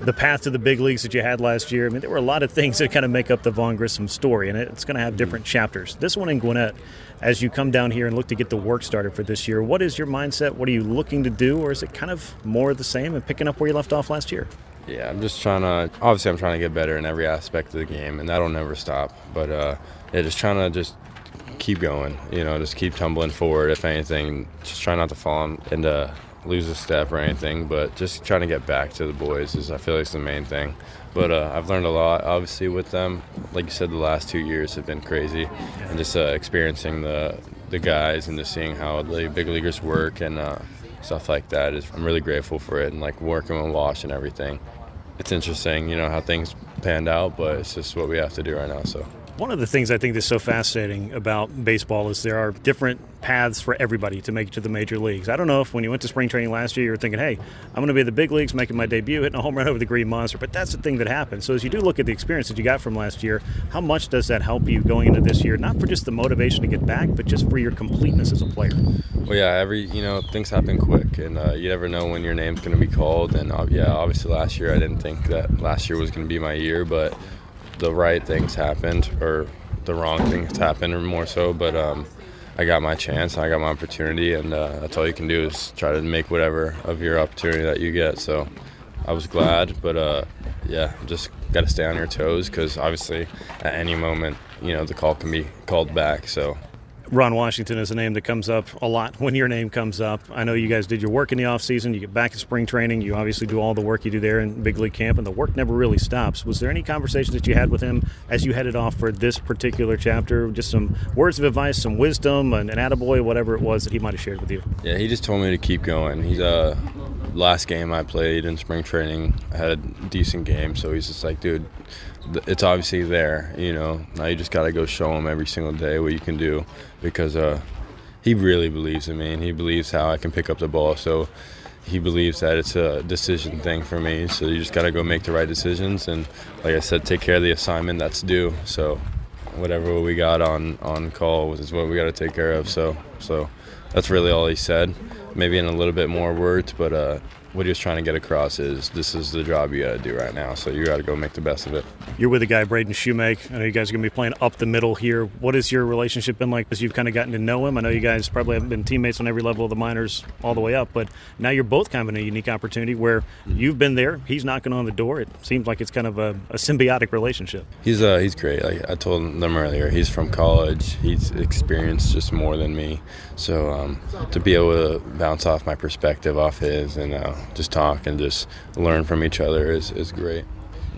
the path to the big leagues that you had last year. I mean, there were a lot of things that kind of make up the Vaughn Grissom story, and it's going to have different chapters. This one in Gwinnett, as you come down here and look to get the work started for this year, what is your mindset? What are you looking to do, or is it kind of more of the same and picking up where you left off last year? Yeah, I'm just trying to. Obviously, I'm trying to get better in every aspect of the game, and that'll never stop. But uh, yeah, just trying to just keep going. You know, just keep tumbling forward. If anything, just try not to fall and lose a step or anything. But just trying to get back to the boys is I feel like is the main thing. But uh, I've learned a lot, obviously, with them. Like you said, the last two years have been crazy, and just uh, experiencing the the guys and just seeing how the big leaguers work and uh, stuff like that is I'm really grateful for it and like working with Wash and everything it's interesting, you know, how things panned out, but it's just what we have to do right now. So. One of the things I think that's so fascinating about baseball is there are different paths for everybody to make it to the major leagues. I don't know if when you went to spring training last year, you were thinking, hey, I'm going to be in the big leagues, making my debut, hitting a home run over the Green Monster. But that's the thing that happened. So as you do look at the experience that you got from last year, how much does that help you going into this year? Not for just the motivation to get back, but just for your completeness as a player. Well, yeah, every you know things happen quick, and uh, you never know when your name's going to be called. And uh, yeah, obviously last year I didn't think that last year was going to be my year, but the right things happened, or the wrong things happened, or more so. But um, I got my chance, I got my opportunity, and uh, that's all you can do is try to make whatever of your opportunity that you get. So I was glad, but uh, yeah, just got to stay on your toes because obviously at any moment, you know, the call can be called back. So Ron Washington is a name that comes up a lot when your name comes up. I know you guys did your work in the offseason. You get back to spring training. You obviously do all the work you do there in big league camp, and the work never really stops. Was there any conversations that you had with him as you headed off for this particular chapter? Just some words of advice, some wisdom, and an attaboy, whatever it was that he might have shared with you? Yeah, he just told me to keep going. He's uh, last game I played in spring training, I had a decent game, so he's just like, dude, it's obviously there. You know, now you just got to go show him every single day what you can do because uh, he really believes in me and he believes how I can pick up the ball. So he believes that it's a decision thing for me. So you just got to go make the right decisions and, like I said, take care of the assignment that's due. So whatever we got on on call is what we got to take care of. So so that's really all he said. Maybe in a little bit more words, but uh, what he was trying to get across is this is the job you got to do right now. So you got to go make the best of it. You're with a guy, Braden Shewmake. I know you guys are going to be playing up the middle here. What has your relationship been like as you've kind of gotten to know him? I know you guys probably haven't been teammates on every level of the minors all the way up, but now you're both kind of in a unique opportunity where mm-hmm. you've been there, he's knocking on the door. It seems like it's kind of a, a symbiotic relationship. He's uh, he's great. Like I told them earlier, he's from college. He's experienced just more than me. So um, to be able to bounce off my perspective off his and uh, just talk and just learn from each other is, is great.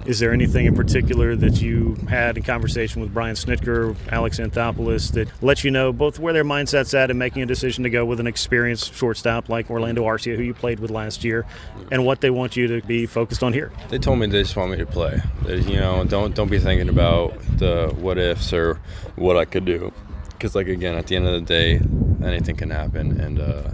Is there anything in particular that you had in conversation with Brian Snitker, Alex Anthopoulos, that lets you know both where their mindset's at in making a decision to go with an experienced shortstop like Orlando Arcia, who you played with last year, and what they want you to be focused on here? They told me they just want me to play. They, you know, don't don't be thinking about the what ifs or what I could do, because like again, at the end of the day, anything can happen, and. Uh,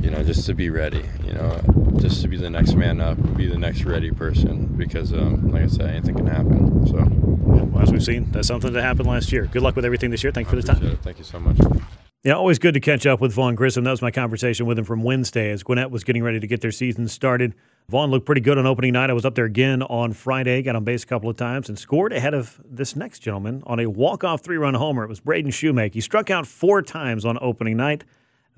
you know, just to be ready, you know, just to be the next man up, be the next ready person because, um, like I said, anything can happen. So, well, as we've seen, that's something that happened last year. Good luck with everything this year. Thank you for the time. It. Thank you so much. Yeah, always good to catch up with Vaughn Grissom. That was my conversation with him from Wednesday as Gwinnett was getting ready to get their season started. Vaughn looked pretty good on opening night. I was up there again on Friday, got on base a couple of times, and scored ahead of this next gentleman on a walk-off three-run homer. It was Braden Shewmake. He struck out four times on opening night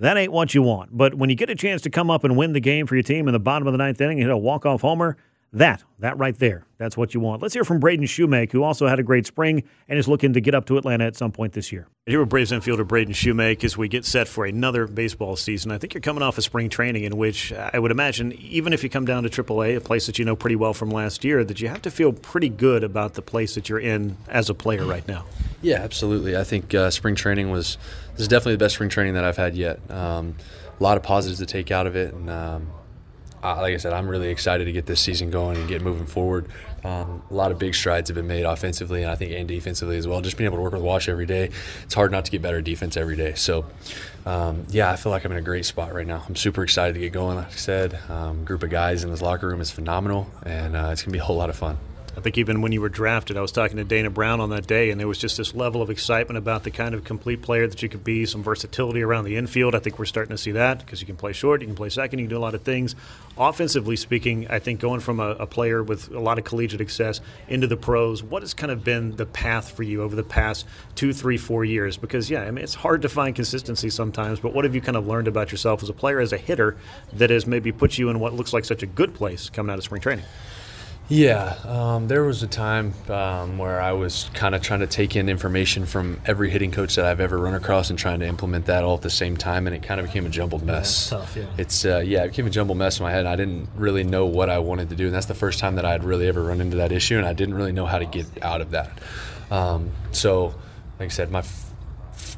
that ain't what you want. But when you get a chance to come up and win the game for your team in the bottom of the ninth inning and hit a walk-off homer, That, that right there, that's what you want. Let's hear from Braden Shewmake, who also had a great spring and is looking to get up to Atlanta at some point this year. Here with Braves infielder Braden Shewmake as we get set for another baseball season. I think you're coming off a spring training in which I would imagine, even if you come down to AAA, a place that you know pretty well from last year, that you have to feel pretty good about the place that you're in as a player right now. Yeah, absolutely. I think uh, spring training was this is definitely the best spring training that I've had yet. Um, a lot of positives to take out of it, and um, uh, like I said, I'm really excited to get this season going and get moving forward. Um, a lot of big strides have been made offensively, and I think and defensively as well. Just being able to work with Wash every day, it's hard not to get better defense every day. So, um, yeah, I feel like I'm in a great spot right now. I'm super excited to get going. Like I said, um, group of guys in this locker room is phenomenal, and uh, it's gonna be a whole lot of fun. I think even when you were drafted, I was talking to Dana Brown on that day, and there was just this level of excitement about the kind of complete player that you could be, some versatility around the infield. I think we're starting to see that because you can play short, you can play second, you can do a lot of things. Offensively speaking, I think going from a, a player with a lot of collegiate success into the pros, what has kind of been the path for you over the past two, three, four years? Because, yeah, I mean, it's hard to find consistency sometimes, but what have you kind of learned about yourself as a player, as a hitter, that has maybe put you in what looks like such a good place coming out of spring training? Yeah, um, there was a time um, where I was kind of trying to take in information from every hitting coach that I've ever run across and trying to implement that all at the same time, and it kind of became a jumbled mess. Yeah, tough, yeah. It's uh, yeah, it became a jumbled mess in my head. I didn't really know what I wanted to do, and that's the first time that I had really ever run into that issue, and I didn't really know how to get out of that. Um, so, like I said, my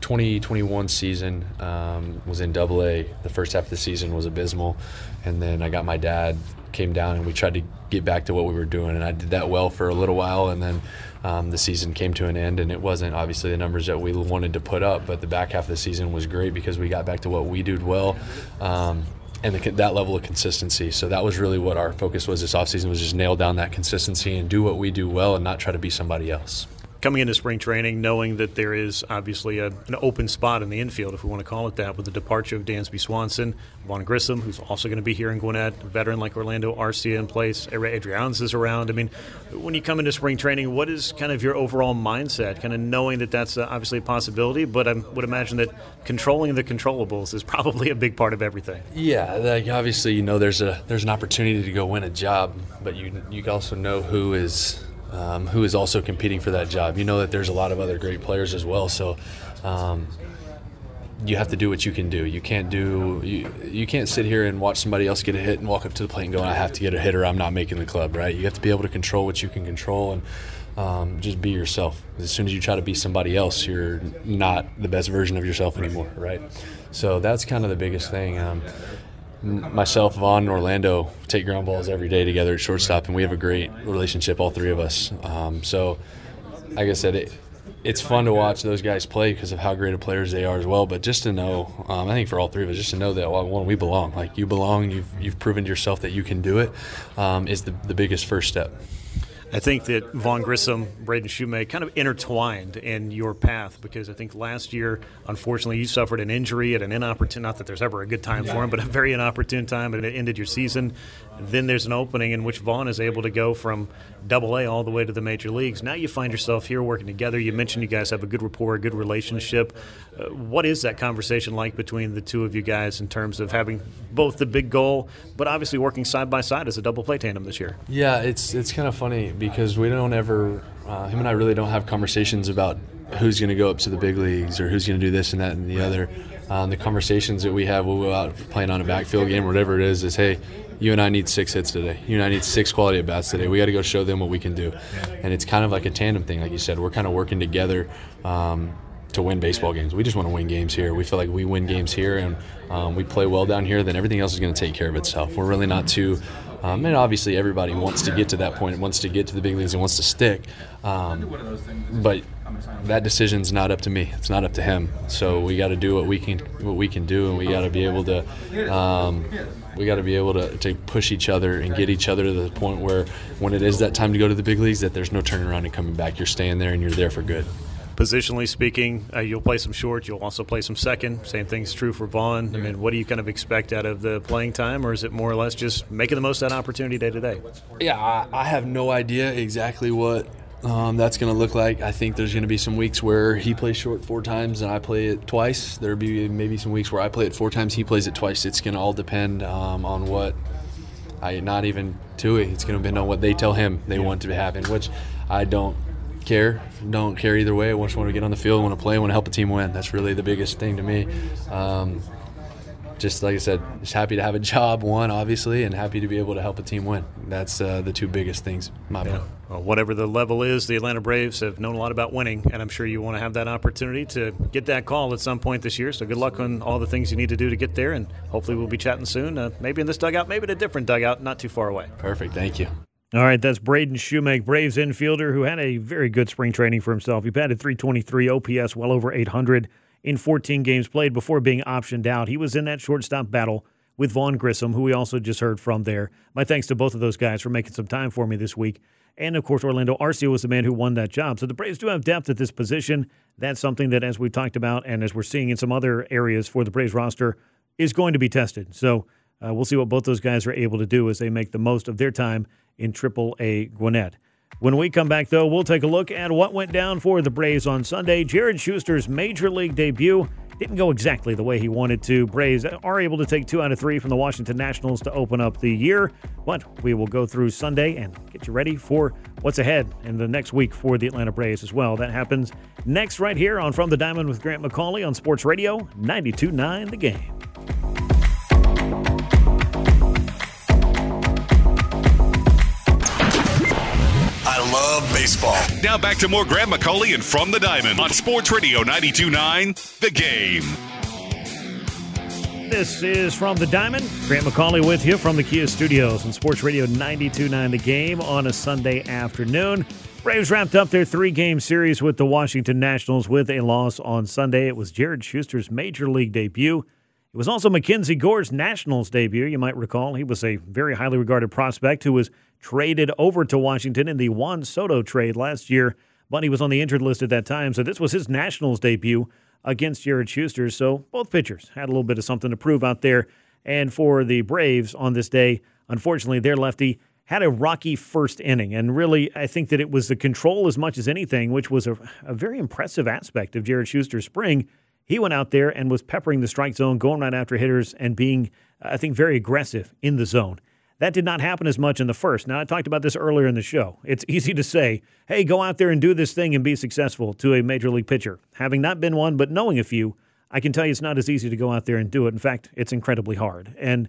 2021 season um, was in Double A. The first half of the season was abysmal, and then I got my dad came down and we tried to get back to what we were doing. And I did that well for a little while, and then um, the season came to an end, and it wasn't obviously the numbers that we wanted to put up. But the back half of the season was great because we got back to what we did well. Um, and the, that level of consistency. So that was really what our focus was this offseason was just nail down that consistency and do what we do well and not try to be somebody else coming into spring training, knowing that there is obviously a, an open spot in the infield, if we want to call it that, with the departure of Dansby Swanson, Vaughn Grissom, who's also going to be here in Gwinnett, a veteran like Orlando Arcia in place, Adrianza is around. I mean, when you come into spring training, what is kind of your overall mindset, kind of knowing that that's uh, obviously a possibility, but I would imagine that controlling the controllables is *laughs* probably a big part of everything. Yeah, like obviously, you know, there's a there's an opportunity to go win a job, but you you also know who is um, who is also competing for that job. You know that there's a lot of other great players as well. So um, you have to do what you can do. You can't do you, you can't sit here and watch somebody else get a hit and walk up to the plate and go, "I have to get a hit or I'm not making the club." Right? You have to be able to control what you can control and. Um, just be yourself. As soon as you try to be somebody else, you're not the best version of yourself anymore, right? So that's kind of the biggest thing. Um, myself, Vaughn, and Orlando take ground balls every day together at shortstop, and we have a great relationship, all three of us. Um, so, like I said, it, it's fun to watch those guys play because of how great of players they are as well. But just to know, um, I think for all three of us, just to know that well, one, we belong. Like you belong. You've you've proven to yourself that you can do it. Um, is the the biggest first step. I think that Vaughn Grissom, Braden Shewmake kind of intertwined in your path because I think last year, unfortunately, you suffered an injury at an inopportune, not that there's ever a good time for him, but a very inopportune time, and it ended your season. Then there's an opening in which Vaughn is able to go from double A all the way to the major leagues. Now you find yourself here working together. You mentioned you guys have a good rapport, a good relationship. Uh, what is that conversation like between the two of you guys in terms of having both the big goal, but obviously working side by side as a double play tandem this year? Yeah, it's it's kind of funny because we don't ever, uh, him and I really don't have conversations about who's going to go up to the big leagues or who's going to do this and that and the other. Um, the conversations that we have, we'll go out playing on a backfield game, or whatever it is, is hey, you and I need six hits today. You and I need six quality at bats today. We got to go show them what we can do. And it's kind of like a tandem thing, like you said. We're kind of working together. Um, to win baseball games. We just want to win games here. We feel like we win games here and um, we play well down here, then everything else is going to take care of itself. We're really not too um, and obviously, everybody wants to get to that point, wants to get to the big leagues, and wants to stick. Um, but that decision's not up to me. It's not up to him. So we got to do what we can, what we can do, and we got to be able to, um, we got to be able to, to push each other and get each other to the point where, when it is that time to go to the big leagues, that there's no turning around and coming back. You're staying there, and you're there for good positionally speaking, uh, you'll play some short. You'll also play some second. Same thing's true for Vaughn. I mean, what do you kind of expect out of the playing time, or is it more or less just making the most of that opportunity day to day? Yeah, I, I have no idea exactly what um, that's going to look like. I think there's going to be some weeks where he plays short four times and I play it twice. There'll be maybe some weeks where I play it four times, he plays it twice. It's going to all depend um, on what I not even Tui. It's going to depend on what they tell him they yeah. want to happen, which I don't care. Don't care either way. I just want to get on the field, I want to play, I want to help a team win. That's really the biggest thing to me. Um, just like I said, just happy to have a *laughs* job, one obviously, and happy to be able to help a team win. That's uh, the two biggest things. My yeah. well, whatever the level is, the Atlanta Braves have known a lot about winning, and I'm sure you want to have that opportunity to get that call at some point this year. So good luck on all the things you need to do to get there, and hopefully we'll be chatting soon. Uh, maybe in this dugout, maybe in a different dugout, not too far away. Perfect. Thank you. All right, that's Braden Shewmake, Braves infielder who had a very good spring training for himself. He batted 323 OPS, well over 800 in 14 games played before being optioned out. He was in that shortstop battle with Vaughn Grissom, who we also just heard from there. My thanks to both of those guys for making some time for me this week. And of course, Orlando Arcia was the man who won that job. So the Braves do have depth at this position. That's something that, as we've talked about, and as we're seeing in some other areas for the Braves roster, is going to be tested. So uh, we'll see what both those guys are able to do as they make the most of their time in Triple A Gwinnett. When we come back, though, we'll take a look at what went down for the Braves on Sunday. Jared Shuster's major league debut didn't go exactly the way he wanted to. Braves are able to take two out of three from the Washington Nationals to open up the year, but we will go through Sunday and get you ready for what's ahead in the next week for the Atlanta Braves as well. That happens next right here on From the Diamond with Grant McAuley on Sports Radio 92.9 The Game. Baseball. Now back to more Grant McAuley and From the Diamond on Sports Radio 92.9 The Game. This is From the Diamond. Grant McAuley with you from the Kia Studios on Sports Radio 92.9 The Game on a Sunday afternoon. Braves wrapped up their three game series with the Washington Nationals with a loss on Sunday. It was Jared Shuster's major league debut. It was also Mackenzie Gore's Nationals debut. You might recall he was a very highly regarded prospect who was traded over to Washington in the Juan Soto trade last year, but he was on the injured list at that time. So this was his Nationals debut against Jared Shuster. So both pitchers had a little bit of something to prove out there. And for the Braves on this day, unfortunately, their lefty had a rocky first inning. And really, I think that it was the control as much as anything, which was a, a very impressive aspect of Jared Shuster's spring. He went out there and was peppering the strike zone, going right after hitters, and being, I think, very aggressive in the zone. That did not happen as much in the first. Now, I talked about this earlier in the show. It's *laughs* easy to say, hey, go out there and do this thing and be successful to a major league pitcher. Having not been one, but knowing a few, I can tell you it's not as easy to go out there and do it. In fact, it's incredibly hard. And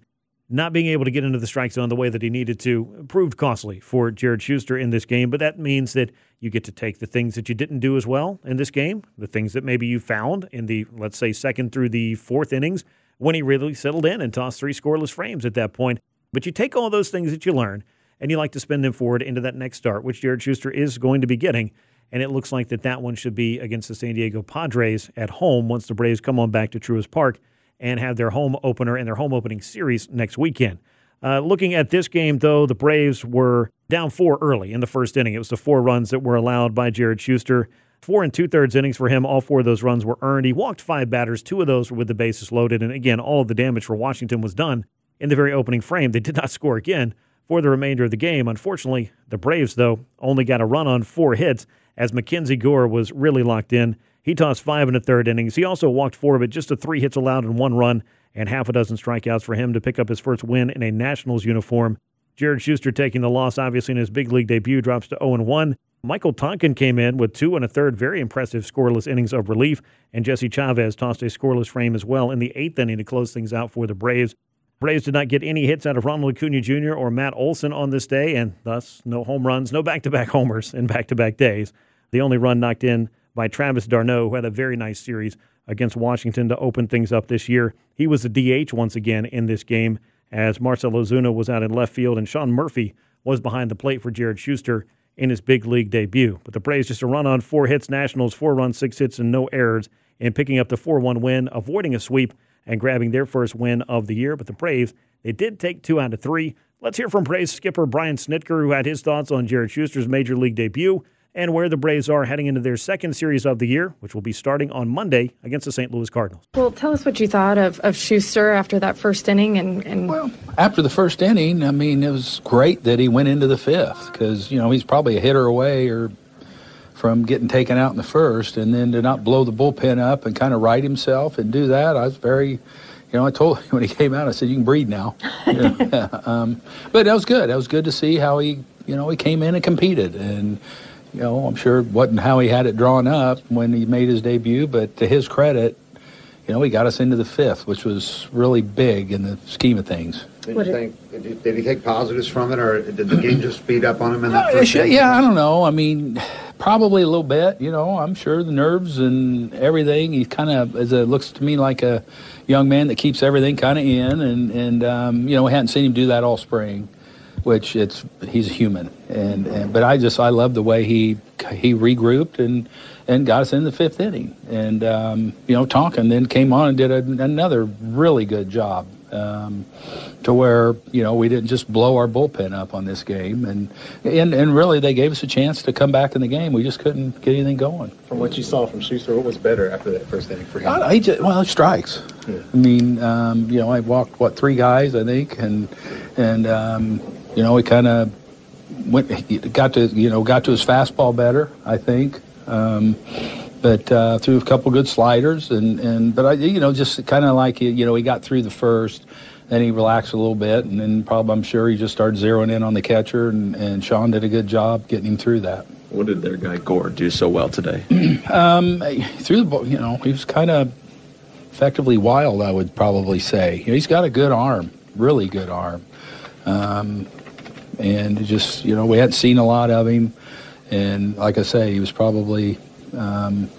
not being able to get into the strike zone the way that he needed to proved costly for Jared Shuster in this game. But that means that you get to take the things that you didn't do as well in this game, the things that maybe you found in the, let's say, second through the fourth innings when he really settled in and tossed three scoreless frames at that point but you take all those things that you learn and you like to spend them forward into that next start, which Jared Shuster is going to be getting. And it looks like that that one should be against the San Diego Padres at home once the Braves come on back to Truist Park and have their home opener and their home opening series next weekend. Uh, looking at this game, though, the Braves were down four early in the first inning. It was the four runs that were allowed by Jared Shuster. Four and two thirds innings for him. All four of those runs were earned. He walked five batters. Two of those were with the bases loaded. And again, all of the damage for Washington was done in the very opening frame. They did not *laughs* score again for the remainder of the game. Unfortunately, the Braves, though, only got a run on four hits as Mackenzie Gore was really locked in. He tossed five in the third innings. He also walked four but just a three hits allowed in one run and half a dozen strikeouts for him to pick up his first win in a Nationals uniform. Jared Shuster taking the loss, obviously, in his big league debut, drops to 0 1. Michael Tonkin came in with two and a third very impressive scoreless innings of relief, and Jesse Chavez tossed a scoreless frame as well in the eighth inning to close things out for the Braves. Braves did not get any hits out of Ronald Acuna Jr. or Matt Olson on this day, and thus no home runs, no back to back homers in back to back days. The only run knocked in by Travis d'Arnaud, who had a very nice series against Washington to open things up this year. He was the DH once again in this game as Marcell Ozuna was out in left field and Sean Murphy was behind the plate for Jared Shuster in his big league debut. But the Braves just a run on four hits, Nationals, four runs, six hits, and no errors in picking up the 4 1 win, avoiding a sweep and grabbing their first win of the year. But the Braves, they did take two out of three. Let's hear from Braves skipper Brian Snitker, who had his thoughts on Jared Shuster's major league debut and where the Braves are heading into their second series of the year, which will be starting on Monday against the St. Louis Cardinals. Well, tell us what you thought of, of Shuster after that first inning. And, and well, after the first inning, I mean, it was great that he went into the fifth because you know he's probably a hitter away or from getting taken out in the first, and then to not blow the bullpen up and kind of right himself and do that, I was very, you know, I told him *laughs* when he came out, I said, "You can breathe now." *laughs* yeah, *laughs* um, but that was good. That was good to see how he, you know, he came in and competed, and you know, I'm sure it wasn't how he had it drawn up when he made his debut, but to his credit, you know, he got us into the fifth, which was really big in the scheme of things. Did you think? Did he, did he take positives from it, or did the game just speed up on him in that? No, first yeah, inning? yeah, I don't know. I mean, probably a little bit. You know, I'm sure the nerves and everything. He kind of, as it looks to me, like a young man that keeps everything kind of in, and and um, you know, we hadn't seen him do that all spring. Which it's he's human, and, and but I just I love the way he he regrouped and and got us in the fifth inning, and um, you know, Tonkin then came on and did a, another really good job um, to where you know we didn't just blow our bullpen up on this game, and and and really they gave us a chance to come back in the game. We just couldn't get anything going. From what you saw from Shuster, what was better after that first inning for him? I, I just, well, strikes. Yeah. I mean, um, you know, I walked what three guys, I think, and and um, you know, he kind of went, got to you know, got to his fastball better, I think. Um, but uh, threw a couple good sliders, and, and but I, you know, just kind of like you know, he got through the first, then he relaxed a little bit, and then probably I'm sure he just started zeroing in on the catcher, and, and Sean did a good job getting him through that. What did their guy Gore do so well today? *clears throat* Um, through the ball, you know, he was kind of effectively wild. I would probably say. You know, he's got a good arm, really good arm, um, and just you know, we hadn't seen a lot of him, and like I say, he was probably, um,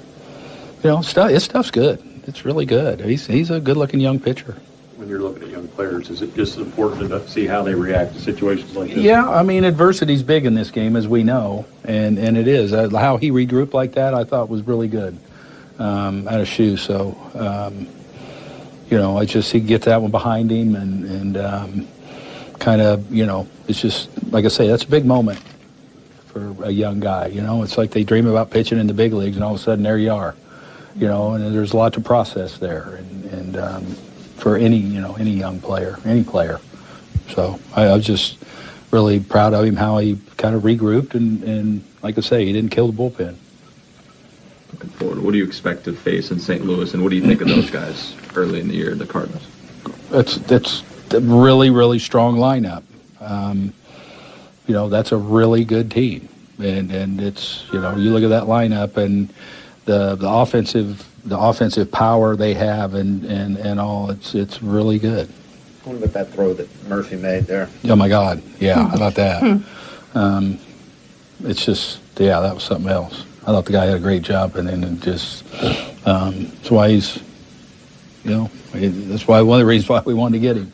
you know, stuff. His stuff's good. It's really good. He's he's a good-looking young pitcher. When you're looking at young players, is it just important to see how they react to situations like this? Yeah, I mean, adversity's big in this game, as we know, and and it is. Uh, how he regrouped like that, I thought was really good um, out of shoe. So, um, you know, I just he get that one behind him, and and um, kind of, you know, it's just like I say, that's a big moment for a young guy. You know, it's like they dream about pitching in the big leagues, and all of a sudden there you are. You know, and there's a lot to process there, and and um, for any you know any young player, any player. So I, I was just really proud of him how he kind of regrouped and, and like I say, he didn't kill the bullpen. Looking forward, what do you expect to face in St. Louis, and what do you think of those guys early in the year, the Cardinals? That's that's really really strong lineup. Um, you know that's a really good team, and and it's you know you look at that lineup and the the offensive the offensive power they have and and and all it's it's really good. What about that throw that Murphy made there? Oh my God, yeah, how about that? Um, it's just yeah, that was something else. I thought the guy had a great job, and then it just um, that's why he's you know that's why one of the reasons why we wanted to get him.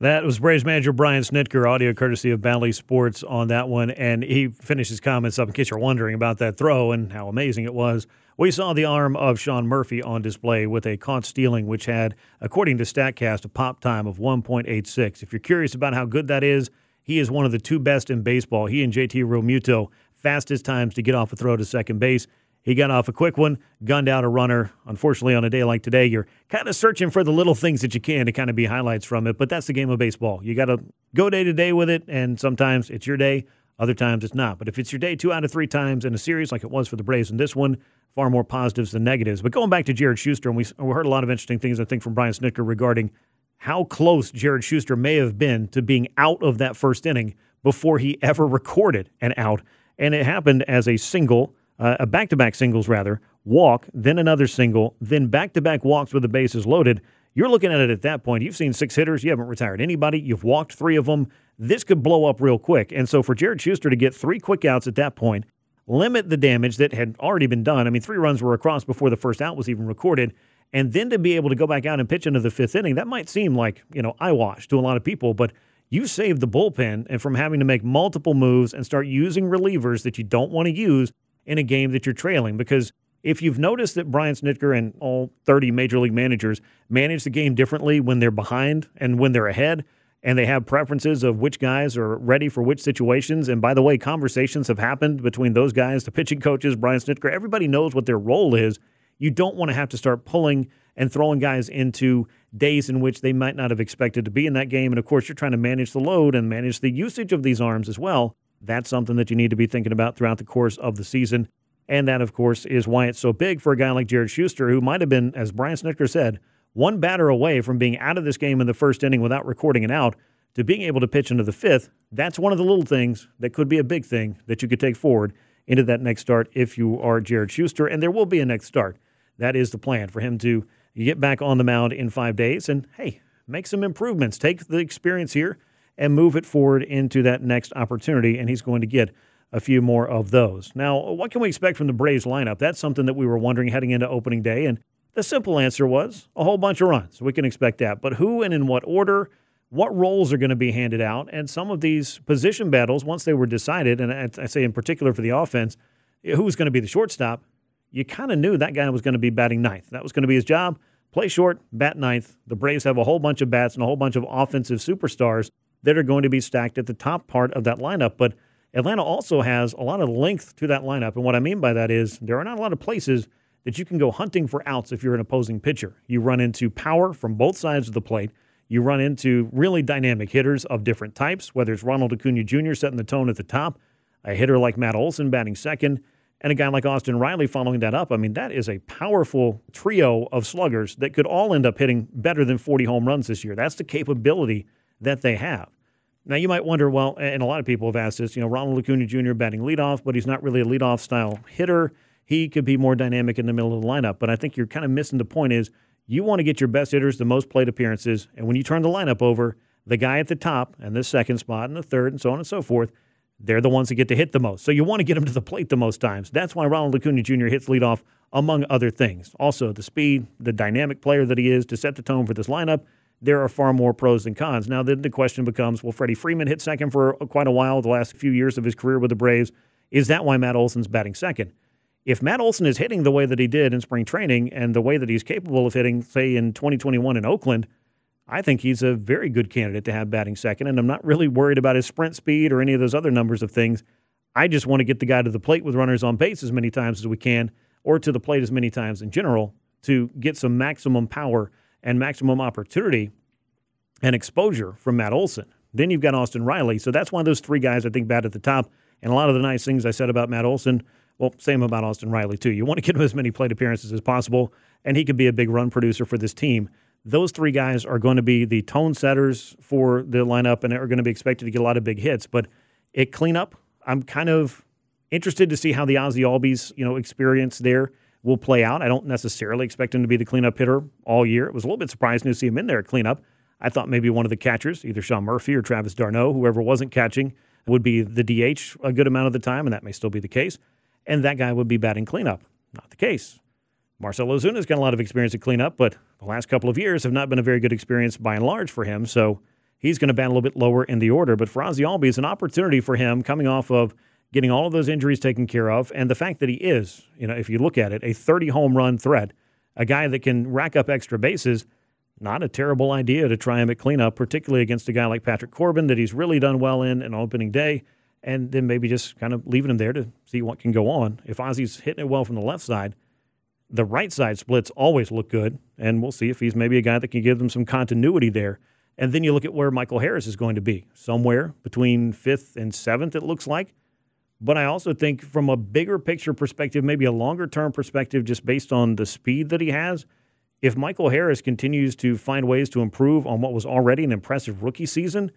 That was Braves manager Brian Snitker, audio courtesy of Bally Sports on that one. And he finished his comments up in case you're wondering about that throw and how amazing it was. We saw the arm of Sean Murphy on display with a caught stealing, which had, according to StatCast, a pop time of 1.86. If you're curious about how good that is, he is one of the two best in baseball. He and JT Realmuto, fastest times to get off a throw to second base. He got off a quick one, gunned out a runner. Unfortunately, on a day like today, you're kind of searching for the little things that you can to kind of be highlights from it. But that's the game of baseball. You got to go day to day with it, and sometimes it's your day, other times it's not. But if it's your day two out of three times in a series, like it was for the Braves in this one, far more positives than negatives. But going back to Jared Shuster, and we, we heard a lot of interesting things, I think, from Brian Snitker regarding how close Jared Shuster may have been to being out of that first inning before he ever recorded an out. And it happened as a single uh, a back to back singles rather, walk, then another single, then back to back walks with the bases loaded. You're looking at it at that point. You've seen six hitters. You haven't retired anybody. You've walked three of them. This could blow up real quick. And so for Jared Shuster to get three quick outs at that point, limit the damage that had already been done. I mean, three runs were across before the first out was even recorded. And then to be able to go back out and pitch into the fifth inning, that might seem like, you know, eyewash to a lot of people, but you saved the bullpen and from having to make multiple moves and start using relievers that you don't want to use in a game that you're trailing. Because if you've noticed that Brian Snitker and all 30 major league managers manage the game differently when they're behind and when they're ahead, and they have preferences of which guys are ready for which situations. And by the way, conversations have happened between those guys, the pitching coaches, Brian Snitker. Everybody knows what their role is. You don't want to have to start pulling and throwing guys into days in which they might not have expected to be in that game. And of course, you're trying to manage the load and manage the usage of these arms as well. That's something that you need to be thinking about throughout the course of the season. And that, of course, is why it's so big for a guy like Jared Shuster, who might have been, as Brian Snitker said, one batter away from being out of this game in the first inning without recording an out to being able to pitch into the fifth. That's one of the little things that could be a big thing that you could take forward into that next start if you are Jared Shuster. And there will be a next start. That is the plan for him to get back on the mound in five days and, hey, make some improvements. Take the experience here and move it forward into that next opportunity. And he's going to get a few more of those. Now, what can we expect from the Braves lineup? That's something that we were wondering heading into opening day. And the simple answer was a whole bunch of runs. We can expect that. But who and in what order? What roles are going to be handed out? And some of these position battles, once they were decided, and I say in particular for the offense, who was going to be the shortstop, you kind of knew that guy was going to be batting ninth. That was going to be his job. Play short, bat ninth. The Braves have a whole bunch of bats and a whole bunch of offensive superstars that are going to be stacked at the top part of that lineup. But Atlanta also has a lot of length to that lineup. And what I mean by that is there are not a lot of places that you can go hunting for outs if you're an opposing pitcher. You run into power from both sides of the plate. You run into really dynamic hitters of different types, whether it's Ronald Acuna Jr. setting the tone at the top, a hitter like Matt Olson batting second, and a guy like Austin Riley following that up. I mean, that is a powerful trio of sluggers that could all end up hitting better than 40 home runs this year. That's the capability that they have. Now, you might wonder, well, and a lot of people have asked this, you know, Ronald Acuna Jr. batting leadoff, but he's not really a leadoff style hitter. He could be more dynamic in the middle of the lineup. But I think you're kind of missing the point is you want to get your best hitters the most plate appearances. And when you turn the lineup over, the guy at the top and the second spot and the third and so on and so forth, they're the ones that get to hit the most. So you want to get them to the plate the most times. That's why Ronald Acuna Jr. hits leadoff, among other things. Also, the speed, the dynamic player that he is to set the tone for this lineup – there are far more pros than cons. Now, then the question becomes will Freddie Freeman hit second for quite a while, the last few years of his career with the Braves? Is that why Matt Olson's batting second? If Matt Olson is hitting the way that he did in spring training and the way that he's capable of hitting, say, in 2021 in Oakland, I think he's a very good candidate to have batting second. And I'm not really worried about his sprint speed or any of those other numbers of things. I just want to get the guy to the plate with runners on base as many times as we can, or to the plate as many times in general, to get some maximum power and maximum opportunity and exposure from Matt Olson. Then you've got Austin Riley. So that's one of those three guys I think bat at the top. And a lot of the nice things I said about Matt Olson, well, same about Austin Riley too. You want to get him as many plate appearances as possible, and he could be a big run producer for this team. Those three guys are going to be the tone setters for the lineup and are going to be expected to get a lot of big hits. But at cleanup, I'm kind of interested to see how the Ozzie Albies, you know, experience there will play out. I don't necessarily expect him to be the cleanup hitter all year. It was a little bit surprising to see him in there at cleanup. I thought maybe one of the catchers, either Sean Murphy or Travis d'Arnaud, whoever wasn't catching, would be the DH a good amount of the time, and that may still be the case. And that guy would be batting cleanup. Not the case. Marcell Ozuna's got a lot of experience at cleanup, but the last couple of years have not been a very good experience by and large for him. So he's going to bat a little bit lower in the order. But for Ozzie Albies, an opportunity for him coming off of getting all of those injuries taken care of, and the fact that he is, you know, if you look at it, a 30 home run threat, a guy that can rack up extra bases – not a terrible idea to try him at cleanup, particularly against a guy like Patrick Corbin that he's really done well in an opening day, and then maybe just kind of leaving him there to see what can go on. If Ozzie's hitting it well from the left side, the right side splits always look good, and we'll see if he's maybe a guy that can give them some continuity there. And then you look at where Michael Harris is going to be, somewhere between fifth and seventh, it looks like. But I also think from a bigger picture perspective, maybe a longer term perspective, just based on the speed that he has – if Michael Harris continues to find ways to improve on what was already an impressive rookie season,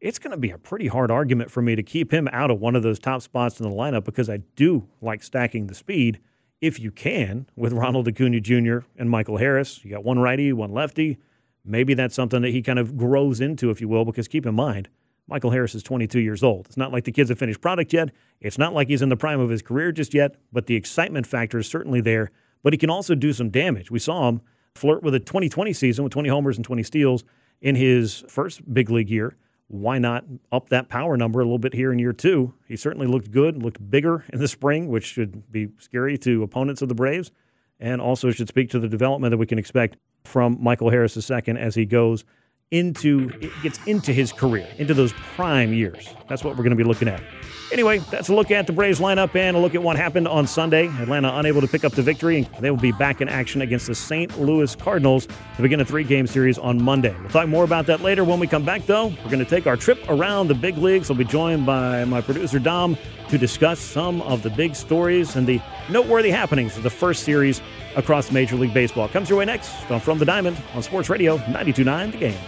it's going to be a pretty hard argument for me to keep him out of one of those top spots in the lineup because I do like stacking the speed if you can with Ronald Acuna Jr. and Michael Harris. You got one righty, one lefty. Maybe that's something that he kind of grows into, if you will, because keep in mind, Michael Harris is 22 years old. It's not like the kid's a finished product yet. It's not like he's in the prime of his career just yet, but the excitement factor is certainly there. But he can also do some damage. We saw him flirt with a 2020 season with 20 homers and 20 steals in his first big league year. Why not up that power number a little bit here in year two? He certainly looked good, looked bigger in the spring, which should be scary to opponents of the Braves, and also should speak to the development that we can expect from Michael Harris II as he goes into it gets into his career, into those prime years. That's what we're going to be looking at. Anyway, that's a look at the Braves lineup and a look at what happened on Sunday. Atlanta unable to pick up the victory, and they will be back in action against the St. Louis Cardinals to begin a three game series on Monday. We'll talk more about that later. When we come back, though, we're going to take our trip around the big leagues. I'll be joined by my producer, Dom, to discuss some of the big stories and the noteworthy happenings of the first series across Major League Baseball. Comes your way next From the Diamond on Sports Radio 929 The Game.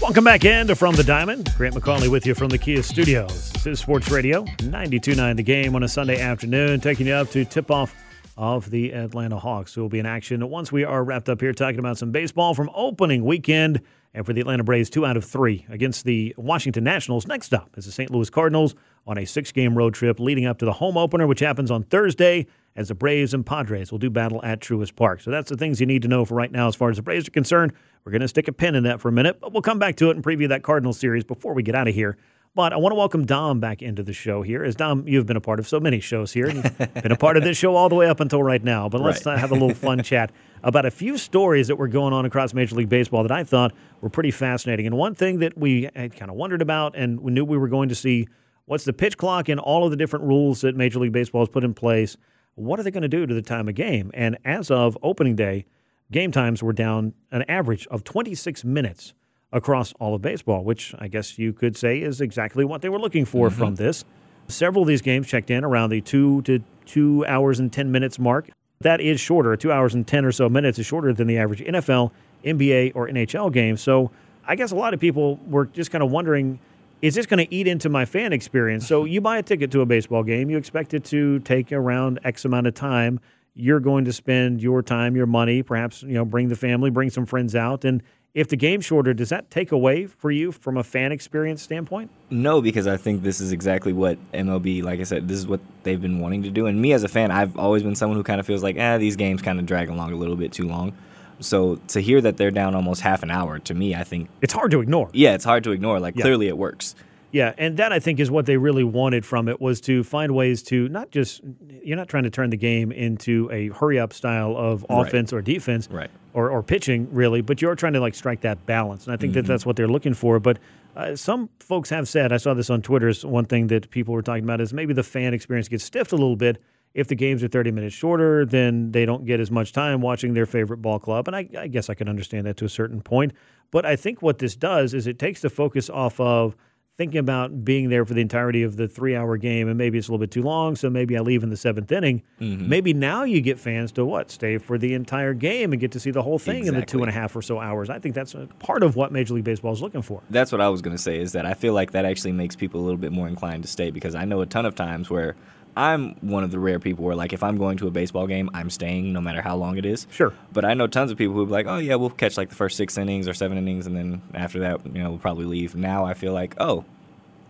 Welcome back in to From the Diamond. Grant McAuley with you from the Kia Studios. This is Sports Radio 929 The Game on a Sunday afternoon, taking you up to tip off of the Atlanta Hawks, who will be in action once we are wrapped up here talking about some baseball from opening weekend. And for the Atlanta Braves, two out of three against the Washington Nationals. Next up is the St. Louis Cardinals on a six game road trip leading up to the home opener, which happens on Thursday as the Braves and Padres will do battle at Truist Park. So that's the things you need to know for right now as far as the Braves are concerned. We're going to stick a pin in that for a minute, but we'll come back to it and preview that Cardinals series before we get out of here. But I want to welcome Dom back into the show here. As Dom, you've been a part of so many shows here, and you've been a part of this show all the way up until right now. But let's Right. Uh, have a little fun *laughs* chat about a few stories that were going on across Major League Baseball that I thought were pretty fascinating. And one thing that we had kind of wondered about, and we knew we were going to see what's the pitch clock and all of the different rules that Major League Baseball has put in place. What are they going to do to the time of game? And as of opening day, game times were down an average of 26 minutes across all of baseball, which I guess you could say is exactly what they were looking for mm-hmm. from this. Several of these games checked in around the two to two hours and 10 minutes mark. That is shorter. Two hours and 10 or so minutes is shorter than the average NFL, NBA, or NHL game. So I guess a lot of people were just kind of wondering is this going to eat into my fan experience? So you buy a ticket to a baseball game, you expect it to take around X amount of time. You're going to spend your time, your money, perhaps you know, bring the family, bring some friends out, and if the game's shorter, does that take away for you from a fan experience standpoint? No, because I think this is exactly what MLB, like I said, this is what they've been wanting to do. And me as a fan, I've always been someone who kind of feels like, ah, these games kind of drag along a little bit too long. So to hear that they're down almost half an hour, to me, I think it's hard to ignore. Yeah, it's hard to ignore. Like Yeah. clearly it works. Yeah, and that I think is what they really wanted from it was to find ways to not just you're not trying to turn the game into a hurry up style of Right. offense or defense, Right. or or pitching really, but you're trying to like strike that balance, and I think that Mhm. that's what they're looking for. But uh, some folks have said, I saw this on Twitter. Is one thing that people were talking about is maybe the fan experience gets stiffed a little bit. If the games are 30 minutes shorter, then they don't get as much time watching their favorite ball club. And I, I guess I can understand that to a certain point. But I think what this does is it takes the focus off of thinking about being there for the entirety of the three hour game and maybe it's a little bit too long so maybe i leave in the seventh inning Mhm. maybe now you get fans to what stay for the entire game and get to see the whole thing in the two Exactly. and a half or so hours i think that's a part of what major league baseball is looking for That's what I was going to say is that I feel like that actually makes people a little bit more inclined to stay because I know a ton of times where I'm one of the rare people where like if I'm going to a baseball game, I'm staying no matter how long it is. Sure. But I know tons of people who be like, "Oh yeah, we'll catch like the first 6 innings or 7 innings and then after that, you know, we'll probably leave." Now I feel like, "Oh,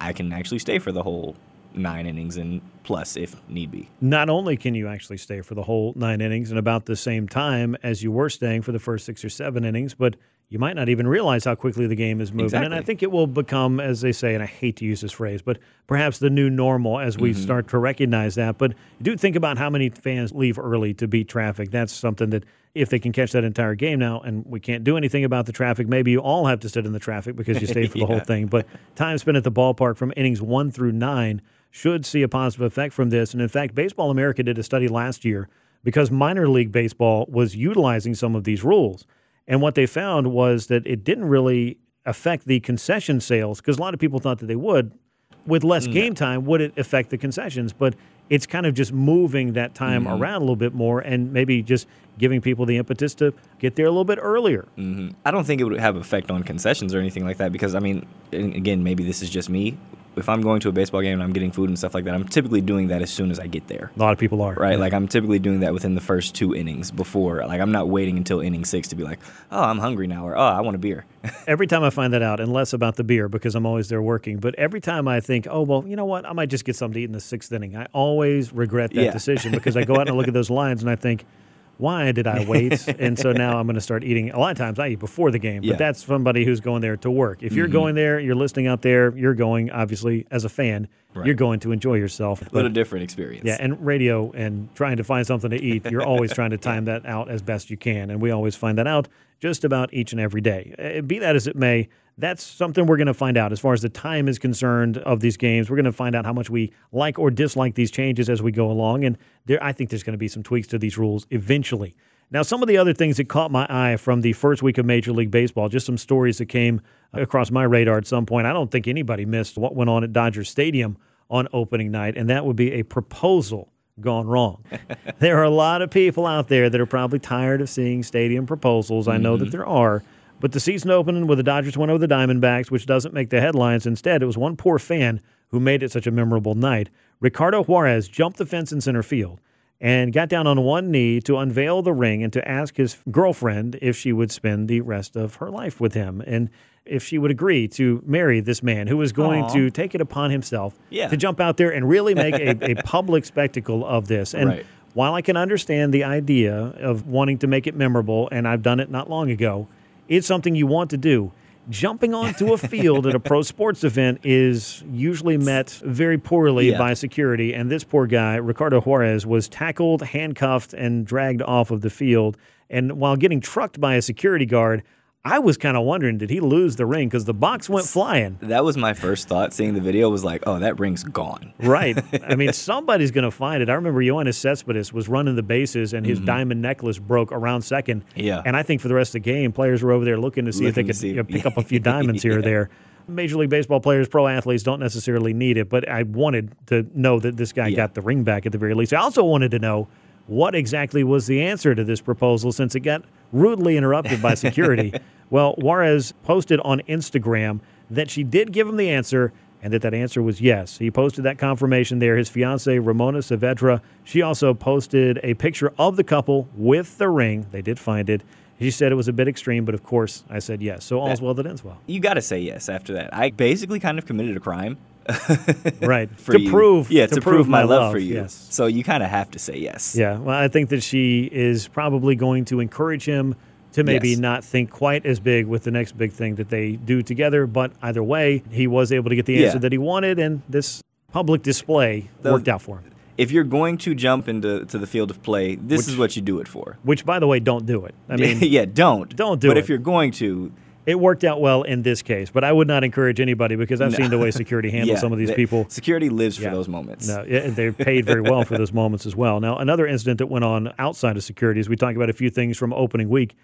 I can actually stay for the whole 9 innings and plus if need be." not only can you actually stay for the whole nine innings and about the same time as you were staying for the first six or seven innings, but you might not even realize how quickly the game is moving. And I think it will become, as they say, and I hate to use this phrase, but perhaps the new normal as we Mhm. start to recognize that. But do think about how many fans leave early to beat traffic. That's something that if they can catch that entire game now, and we can't do anything about the traffic, maybe you all have to sit in the traffic because you stayed for the whole *laughs* thing. But time spent at the ballpark from innings one through nine should see a positive effect from this. And in fact, Baseball America did a study last year because minor league baseball was utilizing some of these rules. And what they found was that it didn't really affect the concession sales because a lot of people thought that they would. With less game time, would it affect the concessions? But it's kind of just moving that time Mhm. around a little bit more and maybe just giving people the impetus to get there a little bit earlier. hmm I don't think it would have effect on concessions or anything like that because I mean, again, maybe this is just me. If I'm going to a baseball game and I'm getting food and stuff like that, I'm typically doing that as soon as I get there. A lot of people are. Right? Like I'm typically doing that within the first two innings before. Like I'm not waiting until inning six to be like, oh, I'm hungry now, or oh, I want a beer. *laughs* every time I find that out, and less about the beer because I'm always there working, but every time I think, oh, well, you know what? I might just get something to eat in the sixth inning, I always regret that Yeah. decision because I go out and I look at those lines and I think, why did I wait? *laughs* and so now I'm going to start eating. A lot of times I eat before the game, but Yeah. that's somebody who's going there to work. If you're Mhm. going there, you're listening out there, you're going, obviously, as a fan, Right. you're going to enjoy yourself. But a little But- different experience. yeah, and radio and trying to find something to eat, you're always trying to time that out as best you can. And we always find that out just about each and every day. Uh, Be that as it may, that's something we're going to find out as far as the time is concerned of these games. We're going to find out how much we like or dislike these changes as we go along. And there, I think there's going to be some tweaks to these rules eventually. Now, some of the other things that caught my eye from the first week of Major League Baseball, just some stories that came across my radar at some point. I don't think anybody missed what went on at Dodger Stadium on opening night, and that would be a proposal gone wrong. *laughs* there are a lot of people out there that are probably tired of seeing stadium proposals. I know that mm-hmm. there are. But the season opening with the Dodgers went over the Diamondbacks, which doesn't make the headlines. Instead, it was one poor fan who made it such a memorable night. Ricardo Juarez jumped the fence in center field and got down on one knee to unveil the ring and to ask his girlfriend if she would spend the rest of her life with him and if she would agree to marry this man who was going Aw. to take it upon himself Yeah. to jump out there and really make a, a *laughs* public spectacle of this. And Right. while I can understand the idea of wanting to make it memorable, and I've done it not long ago, it's something you want to do. Jumping onto a field at a pro *laughs* sports event is usually met very poorly Yeah. by security. And this poor guy, Ricardo Juarez, was tackled, handcuffed, and dragged off of the field. And while getting trucked by a security guard, I was kind of wondering, did he lose the ring? Because the box went flying. That was my first thought. Seeing the video was like, oh, that ring's gone. Right. *laughs* I mean, somebody's going to find it. I remember Yoenis Cespedes was running the bases and his diamond necklace broke around second. Mm-hmm. Yeah. And I think for the rest of the game, players were over there looking to see if they could see you know, pick up a *laughs* few diamonds here or there. Major League Baseball players, pro athletes don't necessarily need it, but I wanted to know that this guy got the ring back at the very least. I also wanted to know what exactly was the answer to this proposal since it got rudely interrupted by security. *laughs* well, Juarez posted on Instagram that she did give him the answer and that that answer was yes. He posted that confirmation there. His fiancee, Ramona Saavedra, she also posted a picture of the couple with the ring. They did find it. She said it was a bit extreme, but of course, I said yes. So all's well that ends well. You got to say yes after that. I basically kind of committed a crime. *laughs* Right. To you. prove- yeah, to to, prove prove my love, love, for you. yes. So you kind of have to say yes. Yeah, well, I think that she is probably going to encourage him to maybe Yes. not think quite as big with the next big thing that they do together. But either way, he was able to get the Yeah. answer that he wanted, and this public display The- worked out for him. If you're going to jump into to the field of play, this Which- is what you do it for. Which, by the way, don't do it. I *laughs* mean, yeah, don't. don't do but it. But if you're going to, it worked out well in this case, but I would not encourage anybody because I've No. seen the way security *laughs* handles Yeah, some of these the- people. Security lives Yeah. for those moments. No, yeah, they're paid very well for those *laughs* moments as well. Now, another incident that went on outside of security, as we talk about a few things from opening week,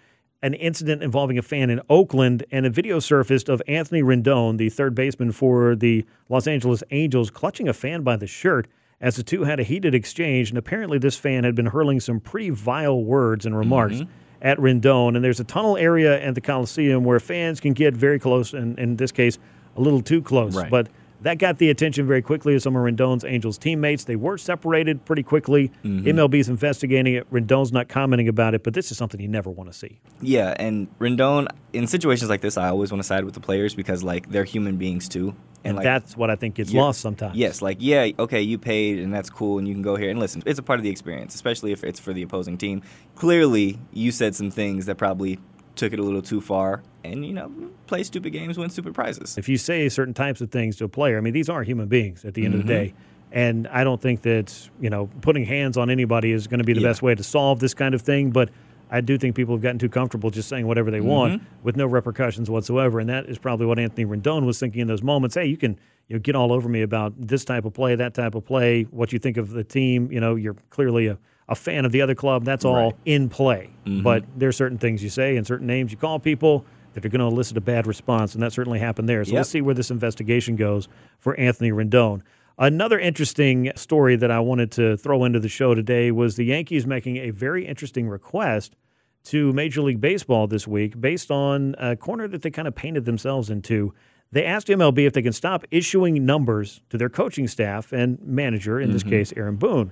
an incident involving a fan in Oakland, and a video surfaced of Anthony Rendon, the third baseman for the Los Angeles Angels, clutching a fan by the shirt as the two had a heated exchange. And apparently, this fan had been hurling some pretty vile words and remarks Mm-hmm. At Rendon. And there's a tunnel area at the Coliseum where fans can get very close, and in this case, a little too close. Right. But that got the attention very quickly of some of Rendon's Angels teammates. They were separated pretty quickly. Mhm. MLB's investigating it. Rendon's not commenting about it, but this is something you never want to see. Yeah, and Rendon in situations like this, I always want to side with the players because like they're human beings too, And like that's what I think gets lost sometimes. Yes, like yeah, okay, you paid and that's cool, and you can go here and listen. It's a part of the experience, especially if it's for the opposing team. Clearly, you said some things that probably took it a little too far, and you know, play stupid games, win stupid prizes. If you say certain types of things to a player, I mean, these are human beings at the end of the Mhm. day. And I don't think that, you know, putting hands on anybody is going to be the Yeah. best way to solve this kind of thing. But I do think people have gotten too comfortable just saying whatever they want Mhm. with no repercussions whatsoever. And that is probably what Anthony Rendon was thinking in those moments. Hey, you can you know, get all over me about this type of play, that type of play, what you think of the team. You know, you're clearly a, a fan of the other club. That's all Right. in play. Mhm. But are certain things you say and certain names you call people that are going to elicit a bad response, and that certainly happened there. So Yep. we'll see where this investigation goes for Anthony Rendon. Another interesting story that I wanted to throw into the show today was the Yankees making a very interesting request to Major League Baseball this week based on a corner that they kind of painted themselves into. They asked MLB if they can stop issuing numbers to their coaching staff and manager, in this Mhm. case, Aaron Boone.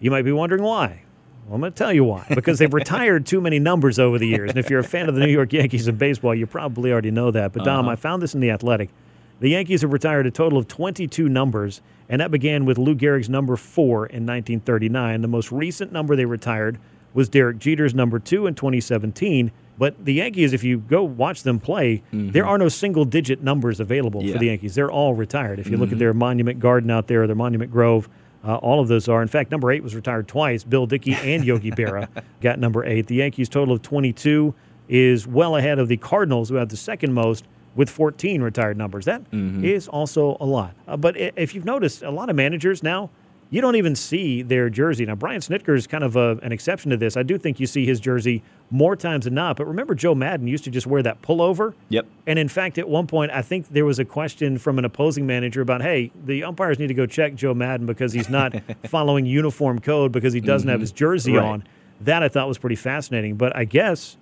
You might be wondering why. Well, I'm going to tell you why. Because they've retired too many numbers over the years. And if you're a fan of the New York Yankees in baseball, you probably already know that. But, Dom, Uh-huh. I found this in The Athletic. The Yankees have retired a total of 22 numbers, and that began with Lou Gehrig's number four in 1939. The most recent number they retired was Derek Jeter's number two in 2017. But the Yankees, if you go watch them play, there are no single digit numbers available Yeah. for the Yankees. They're all retired. If you look at Mhm. their Monument Garden out there, their Monument Grove, uh, all of those are. In fact, number eight was retired twice. Bill Dickey and Yogi *laughs* Berra got number eight. The Yankees' total of 22 is well ahead of the Cardinals, who have the second most with 14 retired numbers. That is Mm-hmm. also a lot. Uh, but if you've noticed, a lot of managers now, you don't even see their jersey. Now, Brian Snitker is kind of a, an exception to this. I do think you see his jersey more times than not. But remember, Joe Maddon used to just wear that pullover? Yep. And in fact, at one point, I think there was a question from an opposing manager about, hey, the umpires need to go check Joe Maddon because he's not *laughs* following uniform code because he doesn't have Mhm. his jersey Right. on. That I thought was pretty fascinating. But I guess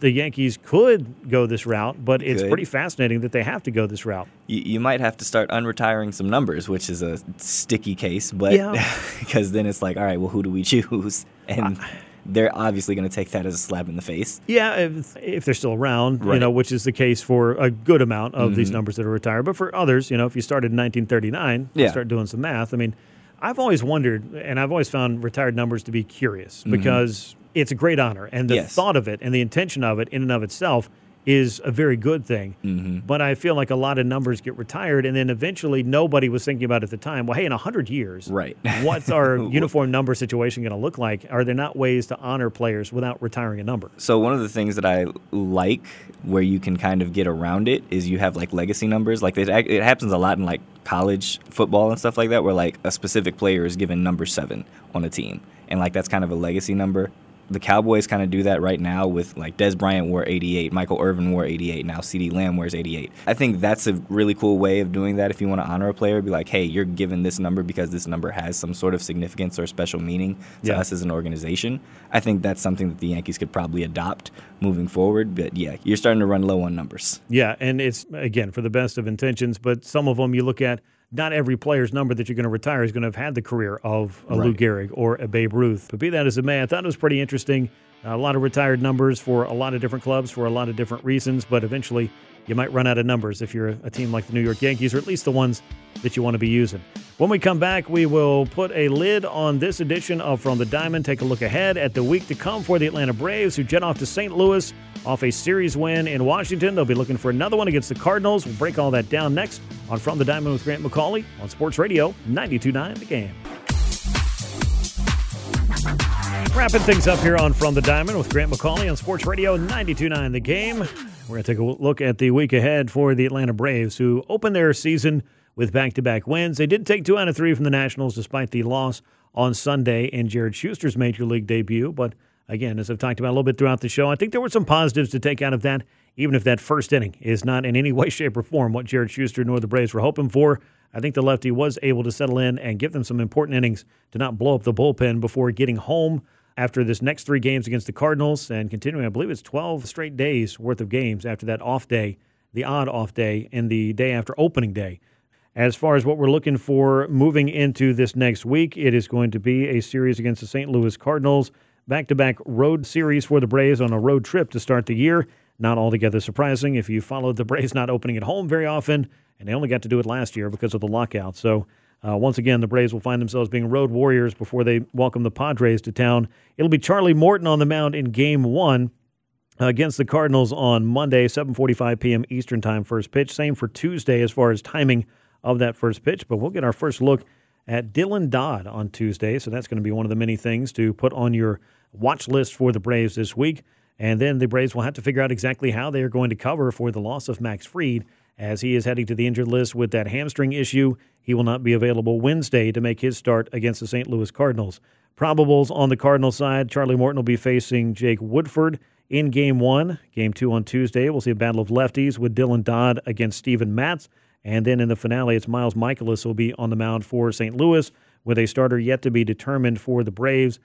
the Yankees could go this route, but it's pretty fascinating that they have to go this route. You, you might have to start unretiring some numbers, which is a sticky case, but Yeah. *laughs* because then it's like, all right, well, who do we choose? And they're obviously going to take that as a slap in the face. Yeah, if, if they're still around, you know, which is the case for a good amount of these Mhm. numbers that are retired. But for others, you know, if you started in 1939, you Yeah. start doing some math. I mean, I've always wondered, and I've always found retired numbers to be curious Mhm. because it's a great honor, and the Yes. thought of it and the intention of it, in and of itself, is a very good thing. Mm-hmm. But I feel like a lot of numbers get retired, and then eventually nobody was thinking about at the time. Well, hey, in hundred years, Right. what's our *laughs* *laughs* uniform number situation going to look like? Are there not ways to honor players without retiring a number? So one of the things that I like, where you can kind of get around it, is you have like legacy numbers. Like it, it happens a lot in like college football and stuff like that, where like a specific player is given number seven on a team, and like that's kind of a legacy number. The Cowboys kind of do that right now with like Dez Bryant wore 88, Michael Irvin wore 88, now CeeDee Lamb wears 88. I think that's a really cool way of doing that. If you want to honor a player, be like, hey, you're given this number because this number has some sort of significance or special meaning to Yeah. us as an organization. I think that's something that the Yankees could probably adopt moving forward. But yeah, you're starting to run low on numbers. Yeah, and it's again for the best of intentions, but some of them you look at. Not every player's number that you're going to retire is going to have had the career of a Lou Gehrig or a Babe Ruth. But be that as it may, I thought it was pretty interesting. a lot of retired numbers for a lot of different clubs for a lot of different reasons, but eventually you might run out of numbers if you're a team like the New York Yankees, or at least the ones that you want to be using. When we come back, we will put a lid on this edition of From the Diamond. Take a look ahead at the week to come for the Atlanta Braves, who jet off to St. Louis off a series win in Washington. They'll be looking for another one against the Cardinals. We'll break all that down next on From the Diamond with Grant McAuley on Sports Radio 92.9 The Game. Wrapping things up here on From the Diamond with Grant McAuley on Sports Radio 92.9 The Game. We're going to take a look at the week ahead for the Atlanta Braves, who opened their season with back-to-back wins. They did take two out of three from the Nationals despite the loss on Sunday in Jared Shuster's Major League debut. But again, as I've talked about a little bit throughout the show, I think there were some positives to take out of that, even if that first inning is not in any *laughs* way, shape, or form what Jared Shuster nor the Braves were hoping for. I think the lefty was able to settle in and give them some important innings to not blow up the bullpen before getting home after this next three games against the Cardinals and continuing, I believe it's 12 straight days worth of games after that off day, the odd off day, and the day after opening day. As far as what we're looking for moving into this next week, it is going to be a series against the St. Louis Cardinals, back to back road series for the Braves on a road trip to start the year. Not altogether surprising if you followed the Braves not opening at home very often, and they only got to do it last year because of the lockout. So, uh, once again, the Braves will find themselves being road warriors before they welcome the Padres to town. It'll be Charlie Morton on the mound in Game One against the Cardinals on Monday, 7:45 p.m. Eastern Time. First pitch. Same for Tuesday as far as timing of that first pitch. But we'll get our first look at Dylan Dodd on Tuesday. So that's going to be one of the many things to put on your watch list for the Braves this week. And then the Braves will have to figure out exactly how they are going to cover for the loss of Max Fried as he is heading to the injured list with that hamstring issue. He will not be available Wednesday to make his start against the St. Louis Cardinals. Probables on the Cardinal side, Charlie Morton will be facing Jake Woodford in game one. Game two on Tuesday, we'll see a battle of lefties with Dylan Dodd against Steven Matz. And then in the finale, it's Miles Mikolas will be on the mound for St. Louis with a starter yet to be determined for the Braves.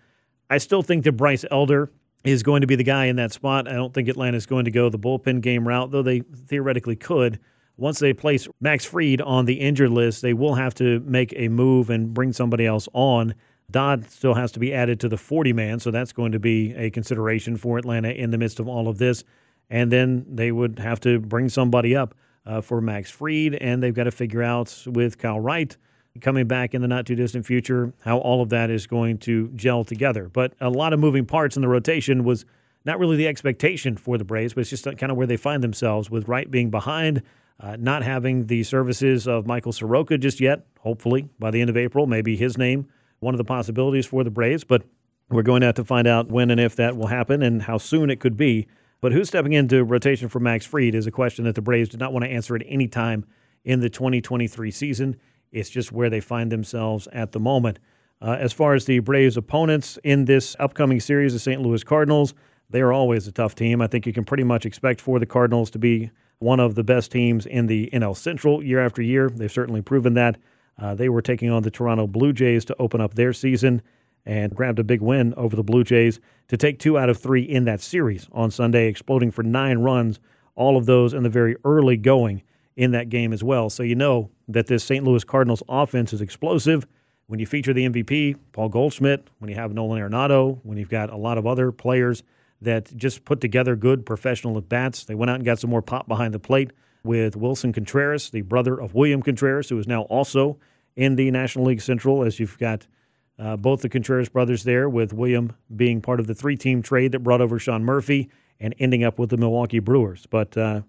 I still think that Bryce Elder is going to be the guy in that spot. I don't think Atlanta's going to go the bullpen game route, though they theoretically could. Once they place Max Fried on the injured list, they will have to make a move and bring somebody else on. Dodd still has to be added to the 40 man, so that's going to be a consideration for Atlanta in the midst of all of this. And then they would have to bring somebody up uh, for Max Fried, and they've got to figure out with Kyle Wright coming back in the not too distant future how all of that is going to gel together. But a lot of moving parts in the rotation was not really the expectation for the Braves, but it's just kind of where they find themselves with Wright being behind, uh, not having the services of Michael Soroka just yet. Hopefully, by the end of April, maybe his name one of the possibilities for the Braves, but we're going to have to find out when and if that will happen and how soon it could be But who's stepping into rotation for Max Fried is a question that the Braves did not want to answer at any time in the 2023 season. It's just where they find themselves at the moment. Uh, as far as the Braves' opponents in this upcoming series, the St. Louis Cardinals, they are always a tough team. I think you can pretty much expect for the Cardinals to be one of the best teams in the NL Central year after year. They've certainly proven that. Uh, they were taking on the Toronto Blue Jays to open up their season and grabbed a big win over the Blue Jays to take two out of three in that series on Sunday, exploding for nine runs, all of those in the very early going in that game as well. So you know that this St. Louis Cardinals offense is explosive. When you feature the MVP, Paul Goldschmidt, when you have Nolan Arenado, when you've got a lot of other players that just put together good professional at bats, they went out and got some more pop behind the plate with Willson Contreras, the brother of William Contreras, who is now also in the National League Central, as you've got uh, both the Contreras brothers there, with William being part of the three team trade that brought over Sean Murphy and ending up with the Milwaukee Brewers. But uh,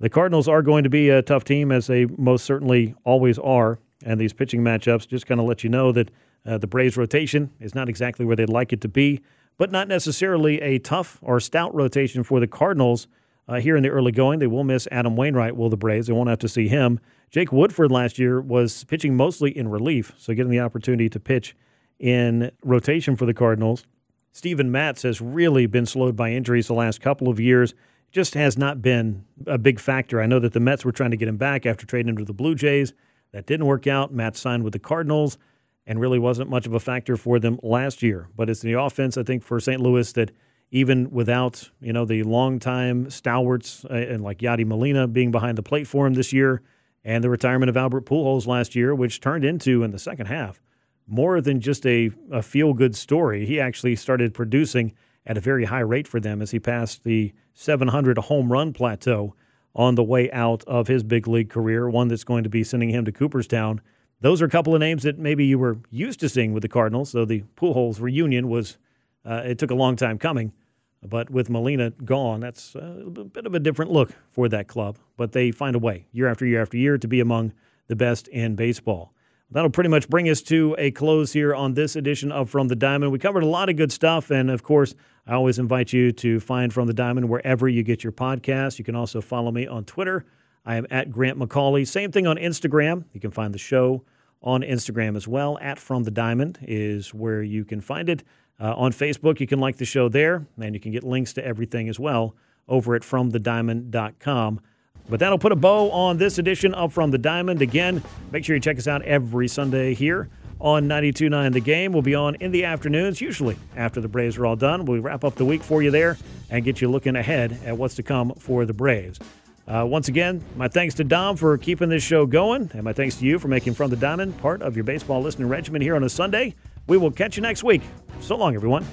the Cardinals are going to be a tough team, as they most certainly always are. And these pitching matchups just kind of let you know that uh, the Braves rotation is not exactly where they'd like it to be, but not necessarily a tough or stout rotation for the Cardinals. Uh, here in the early going, they will miss Adam Wainwright, will the Braves. They won't have to see him. Jake Woodford last year was pitching mostly in relief, so getting the opportunity to pitch in rotation for the Cardinals. Steven Matz has really been slowed by injuries the last couple of years. Just has not been a big factor. I know that the Mets were trying to get him back after trading him to the Blue Jays. That didn't work out. Matz signed with the Cardinals and really wasn't much of a factor for them last year. But it's the offense, I think, for St. Louis that even without you know the longtime stalwarts uh, and like Yadi Molina being behind the plate for him this year, and the retirement of Albert Pujols last year, which turned into in the second half more than just a, a feel good story. He actually started producing at a very high rate for them as he passed the 700 home run plateau on the way out of his big league career, one that's going to be sending him to Cooperstown. Those are a couple of names that maybe you were used to seeing with the Cardinals. So the Pujols reunion was, uh, it took a long time coming. But with Molina gone, that's a bit of a different look for that club. But they find a way year after year after year to be among the best in baseball. That'll pretty much bring us to a close here on this edition of From the Diamond. We covered a lot of good stuff, and of course, I always invite you to find From the Diamond wherever you get your podcasts. You can also follow me on Twitter. I am at Grant McAuley. Same thing on Instagram. You can find the show on Instagram as well. At From the Diamond is where you can find it. Uh, on Facebook, you can like the show there, and you can get links to everything as well over at FromTheDiamond.com. But that'll put a bow on this edition of From the Diamond. Again, make sure you check us out every Sunday here on 92.9 The Game. We'll be on in the afternoons, usually after the Braves are all done. We'll wrap up the week for you there and get you looking ahead at what's to come for the Braves. Uh, once again, my thanks to Dom for keeping this show going, and my thanks to you for making From the Diamond part of your baseball listening regimen here on a Sunday. We will catch you next week. So long, everyone.